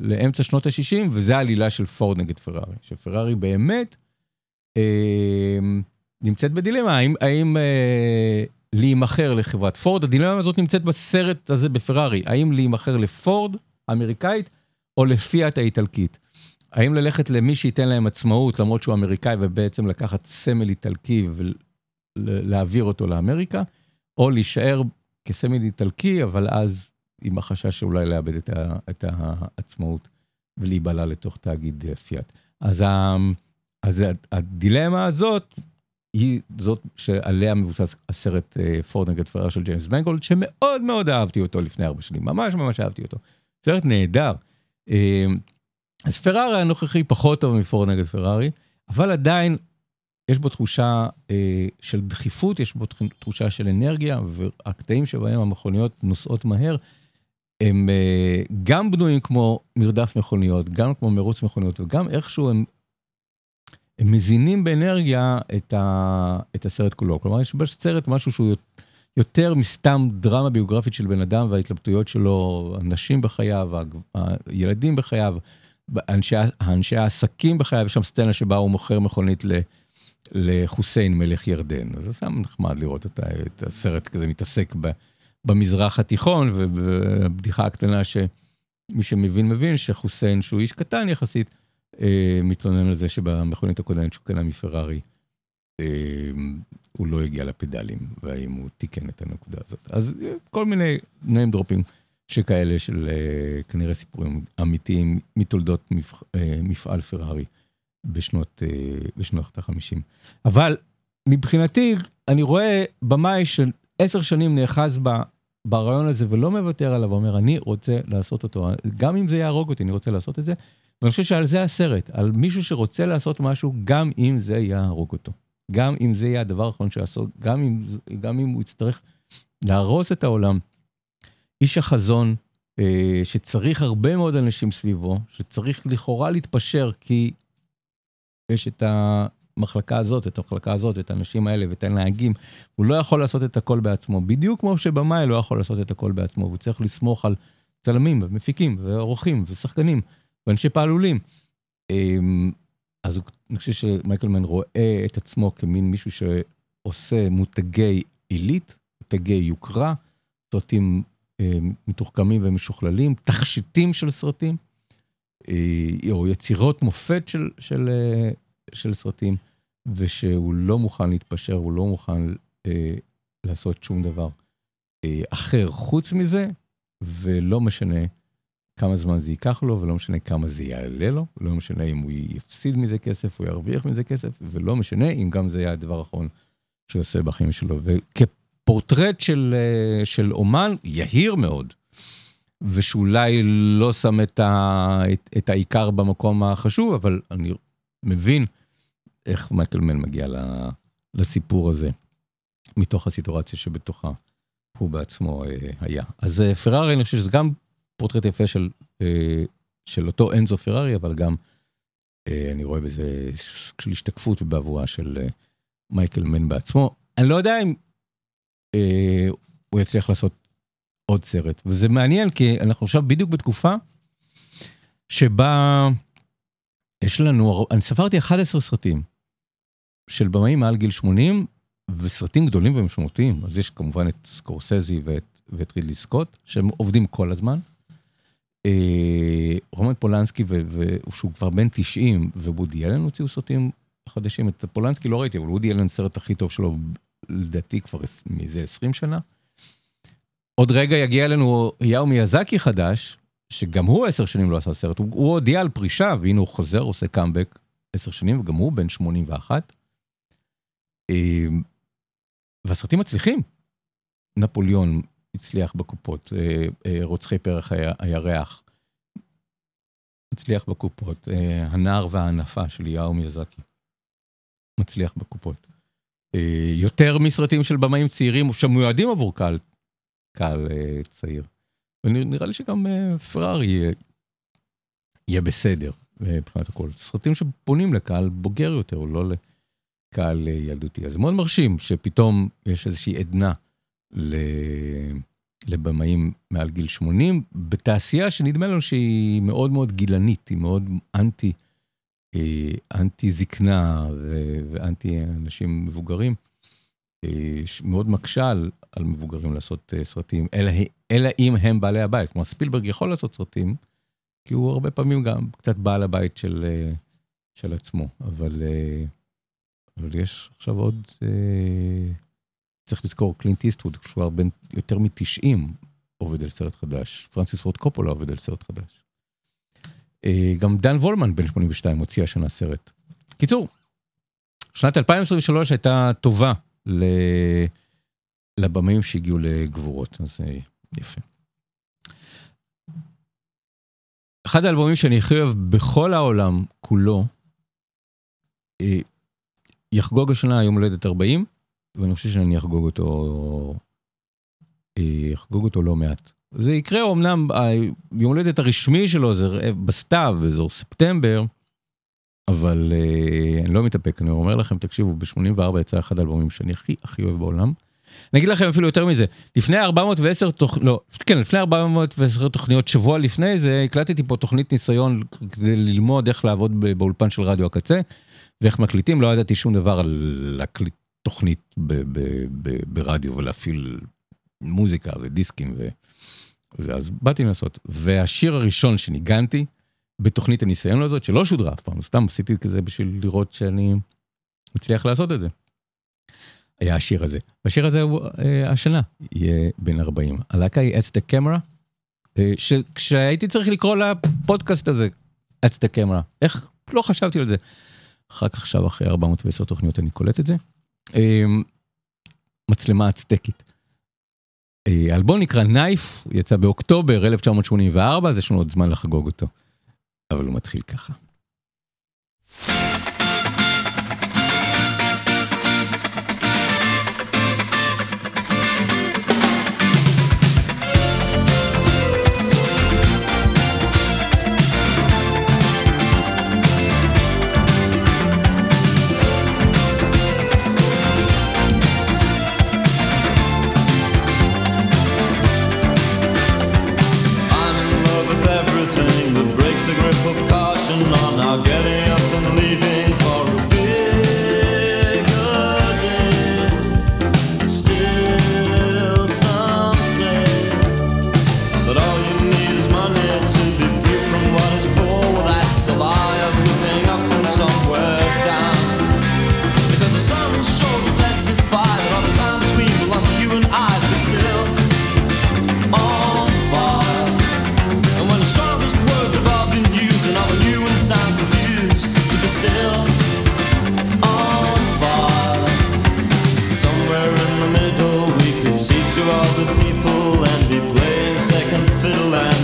לאמצע שנות ה-60 וזה העלילה של פורד נגד פרארי, שפרארי באמת. אה, נמצאת בדילמה, האם, האם אה, להימכר לחברת פורד, הדילמה הזאת נמצאת בסרט הזה בפרארי, האם להימכר לפורד האמריקאית או לפיאט האיטלקית. האם ללכת למי שייתן להם עצמאות למרות שהוא אמריקאי ובעצם לקחת סמל איטלקי ולהעביר אותו לאמריקה, או להישאר כסמל איטלקי אבל אז עם החשש שאולי לאבד את, ה, את העצמאות ולהיבלע לתוך תאגיד פיאט. אז, ה, אז הדילמה הזאת היא זאת שעליה מבוסס הסרט אה, פורד נגד פראר של ג'יימס בנגולד, שמאוד מאוד אהבתי אותו לפני ארבע שנים, ממש ממש אהבתי אותו. סרט נהדר. אה, אז פרארי הנוכחי פחות טוב מפורד נגד פרארי, אבל עדיין יש בו תחושה אה, של דחיפות, יש בו תחושה של אנרגיה, והקטעים שבהם המכוניות נוסעות מהר, הם גם בנויים כמו מרדף מכוניות, גם כמו מרוץ מכוניות, וגם איכשהו הם הם מזינים באנרגיה את, ה, את הסרט כולו. כלומר, יש בסרט משהו שהוא יותר מסתם דרמה ביוגרפית של בן אדם וההתלבטויות שלו, הנשים בחייו, הילדים בחייו, אנשי, אנשי העסקים בחייו, יש שם סצנה שבה הוא מוכר מכונית ל, לחוסיין מלך ירדן. אז זה סתם נחמד לראות את, את הסרט כזה מתעסק ב, במזרח התיכון, ובבדיחה הקטנה שמי שמבין מבין שחוסיין, שהוא איש קטן יחסית, מתלונן על זה שבמכונית הקודמת שהוא קנה מפרארי, אה, הוא לא הגיע לפדלים, והאם הוא תיקן את הנקודה הזאת. אז אה, כל מיני name dropping שכאלה של אה, כנראה סיפורים אמיתיים מתולדות מפ, אה, מפעל פרארי בשנות, אה, בשנות ה-50. אבל מבחינתי, אני רואה במאי של עשר שנים נאחז ב... ברעיון הזה ולא מוותר עליו, אומר, אני רוצה לעשות אותו, גם אם זה יהרוג אותי, אני רוצה לעשות את זה. ואני חושב שעל זה הסרט, על מישהו שרוצה לעשות משהו, גם אם זה יהרוג אותו. גם אם זה יהיה הדבר האחרון שיעשו, גם גם אם הוא יצטרך להרוס את העולם. איש החזון, אה, שצריך הרבה מאוד אנשים סביבו, שצריך לכאורה להתפשר, כי יש את המחלקה הזאת, את המחלקה הזאת, את האנשים האלה ואת הנהגים, הוא לא יכול לעשות את הכל בעצמו, בדיוק כמו שבמאי לא יכול לעשות את הכל בעצמו, הוא צריך לסמוך על צלמים ומפיקים ועורכים ושחקנים ואנשי פעלולים. אמ, אז אני חושב שמייקלמן רואה את עצמו כמין מישהו שעושה מותגי עילית, מותגי יוקרה, סרטים אה, מתוחכמים ומשוכללים, תכשיטים של סרטים, אה, או יצירות מופת של, של, אה, של סרטים, ושהוא לא מוכן להתפשר, הוא לא מוכן לעשות שום דבר אחר חוץ מזה, ולא משנה כמה זמן זה ייקח לו, ולא משנה כמה זה יעלה לו, לא משנה אם הוא יפסיד מזה כסף, או ירוויח מזה כסף, ולא משנה אם גם זה יהיה הדבר האחרון שהוא עושה בחיים שלו. וכפורטרט של, אה, של אומן, יהיר מאוד, ושאולי לא שם את, ה, את, את העיקר במקום החשוב, אבל אני מבין איך מייקלמן מגיע לסיפור הזה, מתוך הסיטואציה שבתוכה הוא בעצמו אה, היה. אז אה, פרארי, אני חושב שזה גם פורטרט יפה של, אה, של אותו אנזו פרארי, אבל גם אה, אני רואה בזה של השתקפות ובעבורה של אה, מייקל מן בעצמו. אני לא יודע אם הוא יצליח לעשות עוד סרט, וזה מעניין כי אנחנו עכשיו בדיוק בתקופה שבה יש לנו, אני ספרתי 11 סרטים של במאים מעל גיל 80, וסרטים גדולים ומשמעותיים, אז יש כמובן את סקורסזי ואת, ואת רידלי סקוט, שהם עובדים כל הזמן. אה, רומן פולנסקי, שהוא כבר בן 90, ובודי אלן הוציאו סרטים חדשים. את פולנסקי לא ראיתי, אבל בודי אלן הסרט הכי טוב שלו, לדעתי כבר מזה 20 שנה. עוד רגע יגיע אלינו יאו מיאזקי חדש, שגם הוא עשר שנים לא עשה סרט, הוא, הוא הודיע על פרישה, והנה הוא חוזר, עושה קאמבק עשר שנים, וגם הוא בן 81. אה, והסרטים מצליחים. נפוליאון הצליח בקופות, אה, אה, רוצחי פרח הירח, מצליח בקופות, אה, הנער והענפה של יאו מיאזקי, מצליח בקופות. יותר מסרטים של במאים צעירים שמיועדים עבור קהל, קהל צעיר. ונראה לי שגם פרארי יהיה, יהיה בסדר מבחינת הכל. סרטים שפונים לקהל בוגר יותר, לא לקהל ילדותי. אז מאוד מרשים שפתאום יש איזושהי עדנה לבמאים מעל גיל 80, בתעשייה שנדמה לנו שהיא מאוד מאוד גילנית, היא מאוד אנטי, אה, אנטי זקנה ואנטי אנשים מבוגרים, אה, מאוד מקשה על, על מבוגרים לעשות אה, סרטים, אלא, אלא אם הם בעלי הבית. כלומר, ספילברג יכול לעשות סרטים, כי הוא הרבה פעמים גם קצת בעל הבית של, של עצמו, אבל, אבל יש עכשיו עוד... צריך לזכור, קלינט איסטווד, כשהוא כבר בן יותר מ-90, עובד על סרט חדש. פרנסיס פורד קופולה עובד על סרט חדש. אה, גם דן וולמן, בן 82, הוציא השנה סרט. קיצור, שנת 2023 הייתה טובה לבמאים שהגיעו לגבורות, אז אה, יפה. אחד האלבומים שאני הכי אוהב בכל העולם כולו, אה, יחגוג השנה יום הולדת 40, ואני חושב שאני אחגוג אותו, אה, אחגוג אותו לא מעט. זה יקרה אמנם, היום הולדת הרשמי שלו זה בסתיו, באזור ספטמבר, אבל אה, אני לא מתאפק, אני אומר לכם, תקשיבו, ב-84 יצא אחד האלבומים שאני הכי הכי אוהב בעולם. אני אגיד לכם אפילו יותר מזה, לפני 410 תוכניות, לא, כן, לפני 410 תוכניות, שבוע לפני זה, הקלטתי פה תוכנית ניסיון כדי ללמוד איך לעבוד באולפן של רדיו הקצה, ואיך מקליטים, לא ידעתי שום דבר על להקליט תוכנית ב- ב- ב- ברדיו ולהפעיל מוזיקה ודיסקים ו... וזה, אז באתי לנסות. והשיר הראשון שניגנתי בתוכנית הניסיון הזאת, שלא שודרה אף פעם, סתם עשיתי כזה בשביל לראות שאני מצליח לעשות את זה. היה השיר הזה. והשיר הזה הוא אה, השנה יהיה בן 40. הלהקה היא אץ דה קמרה, כשהייתי צריך לקרוא לפודקאסט הזה אץ דה קמרה, איך לא חשבתי על זה. רק עכשיו אחרי 410 תוכניות אני קולט את זה. אה, מצלמה הצדקית. אה, האלבום נקרא נייף, יצא באוקטובר 1984, אז יש לנו עוד זמן לחגוג אותו. אבל הוא מתחיל ככה.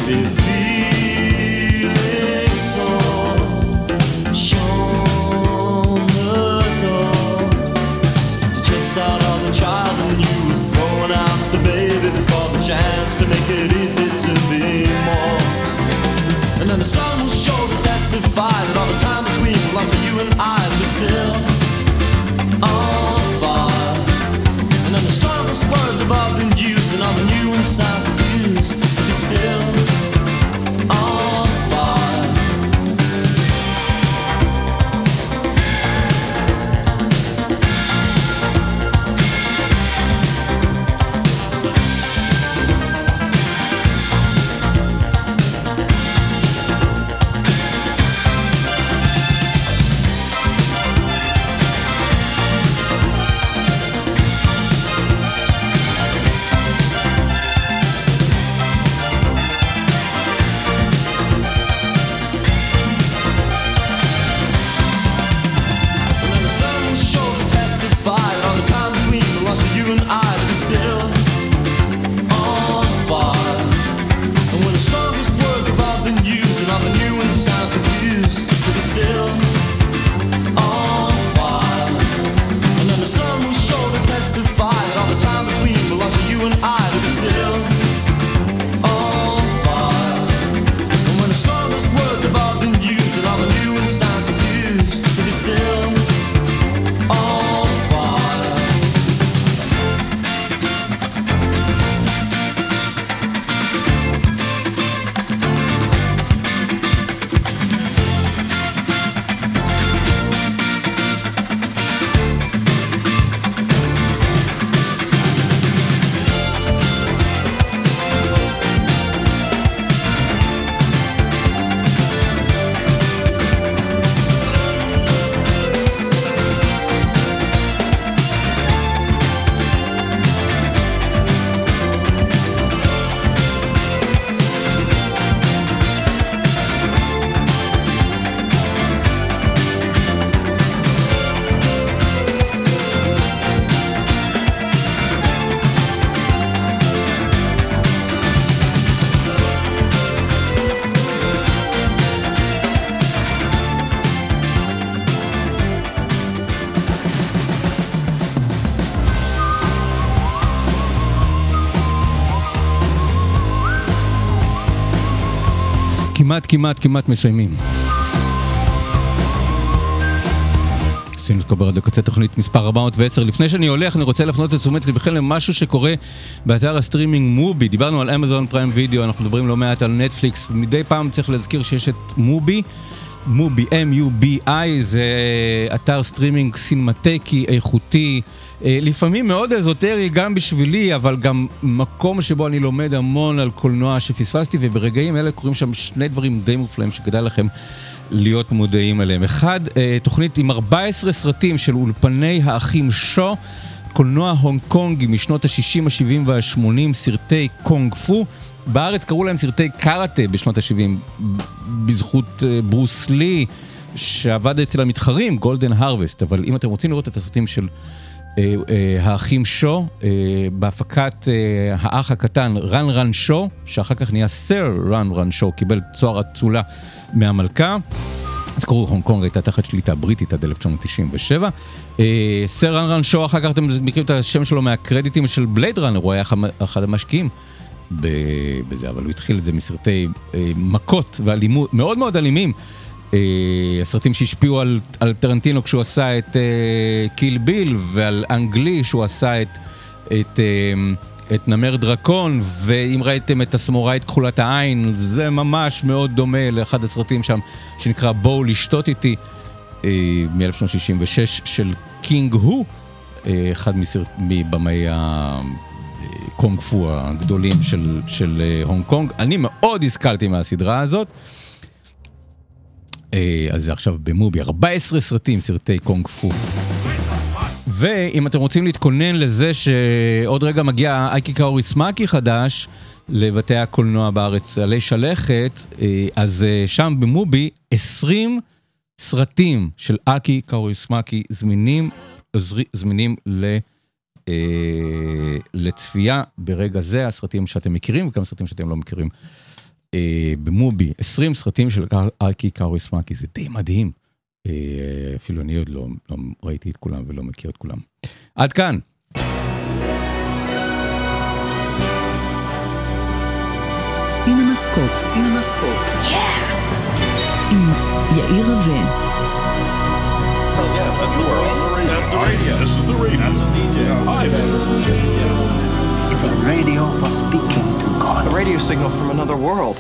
Testify that all the child and you was throwing out the baby for the chance to make it easy to be more And then the sun will show the test of time between you and I, but still כמעט, כמעט, מסיימים. סינמסקופ ברדיו הקצה תוכנית מספר 410. לפני שאני הולך, אני רוצה להפנות את תשומת לבכם למשהו שקורה באתר הסטרימינג מובי. דיברנו על אמזון פריים וידאו, אנחנו מדברים לא מעט על נטפליקס, מדי פעם צריך להזכיר שיש את מובי. מובי, M-U-B-I, זה אתר סטרימינג סינמטקי, איכותי, אה, לפעמים מאוד אזוטרי גם בשבילי, אבל גם מקום שבו אני לומד המון על קולנוע שפספסתי, וברגעים אלה קורים שם שני דברים די מופלאים שכדאי לכם להיות מודעים אליהם. אחד, אה, תוכנית עם 14 סרטים של אולפני האחים שו, קולנוע הונג קונגי משנות ה-60, ה-70 וה-80, סרטי קונג פו. בארץ קראו להם סרטי קראטה בשנות ה-70, בזכות אה, ברוס לי, שעבד אצל המתחרים, גולדן הרווסט. אבל אם אתם רוצים לראות את הסרטים של אה, אה, האחים שו, אה, בהפקת אה, האח הקטן רן רן שו, שאחר כך נהיה סר רן רן שו, קיבל תואר אצולה מהמלכה. אז קראו הונג קונג הייתה תחת שליטה בריטית עד 1997. אה, סר רן רן שו, אחר כך אתם מכירים את השם שלו מהקרדיטים של בלייד ראנר, הוא היה אחד- המשקיעים. בזה, אבל הוא התחיל את זה מסרטי אה, מכות ואלימות, מאוד מאוד אלימים. אה, הסרטים שהשפיעו על, על טרנטינו כשהוא עשה את אה, קיל ביל, ועל אנגלי שהוא עשה את, את, את נמר דרקון, ואם ראיתם את הסמוראית כחולת העין, זה ממש מאוד דומה לאחד הסרטים שם, שנקרא בואו לשתות איתי, אה, מ-1966 של קינג הו, אה, אחד מבמאי קונג פו הגדולים של, של אה, הונג קונג. אני מאוד השכלתי מהסדרה הזאת. אה, אז זה עכשיו במובי, 14 סרטים, סרטי קונג פו. ואם אתם רוצים להתכונן לזה שעוד רגע מגיע אקי קאוריסמקי חדש לבתי הקולנוע בארץ, עלי שלכת, אה, אז שם במובי 20 סרטים של אקי קאורי סמאקי זמינים, זמינים ל... אה, לצפייה ברגע זה, הסרטים שאתם מכירים וגם סרטים שאתם לא מכירים. אה, במובי, 20 סרטים של ארקי קאוריס מאקי, זה די מדהים. אה, אפילו אני עוד לא, לא ראיתי את כולם ולא מכיר את כולם. עד כאן. סינמסקופ. סינמסקופ. עם יאיר רווה. So yeah, that's the world. That's the radio. This is the radio. That's a DJ. Hi there. It's a radio for speaking to God. A radio signal from another world.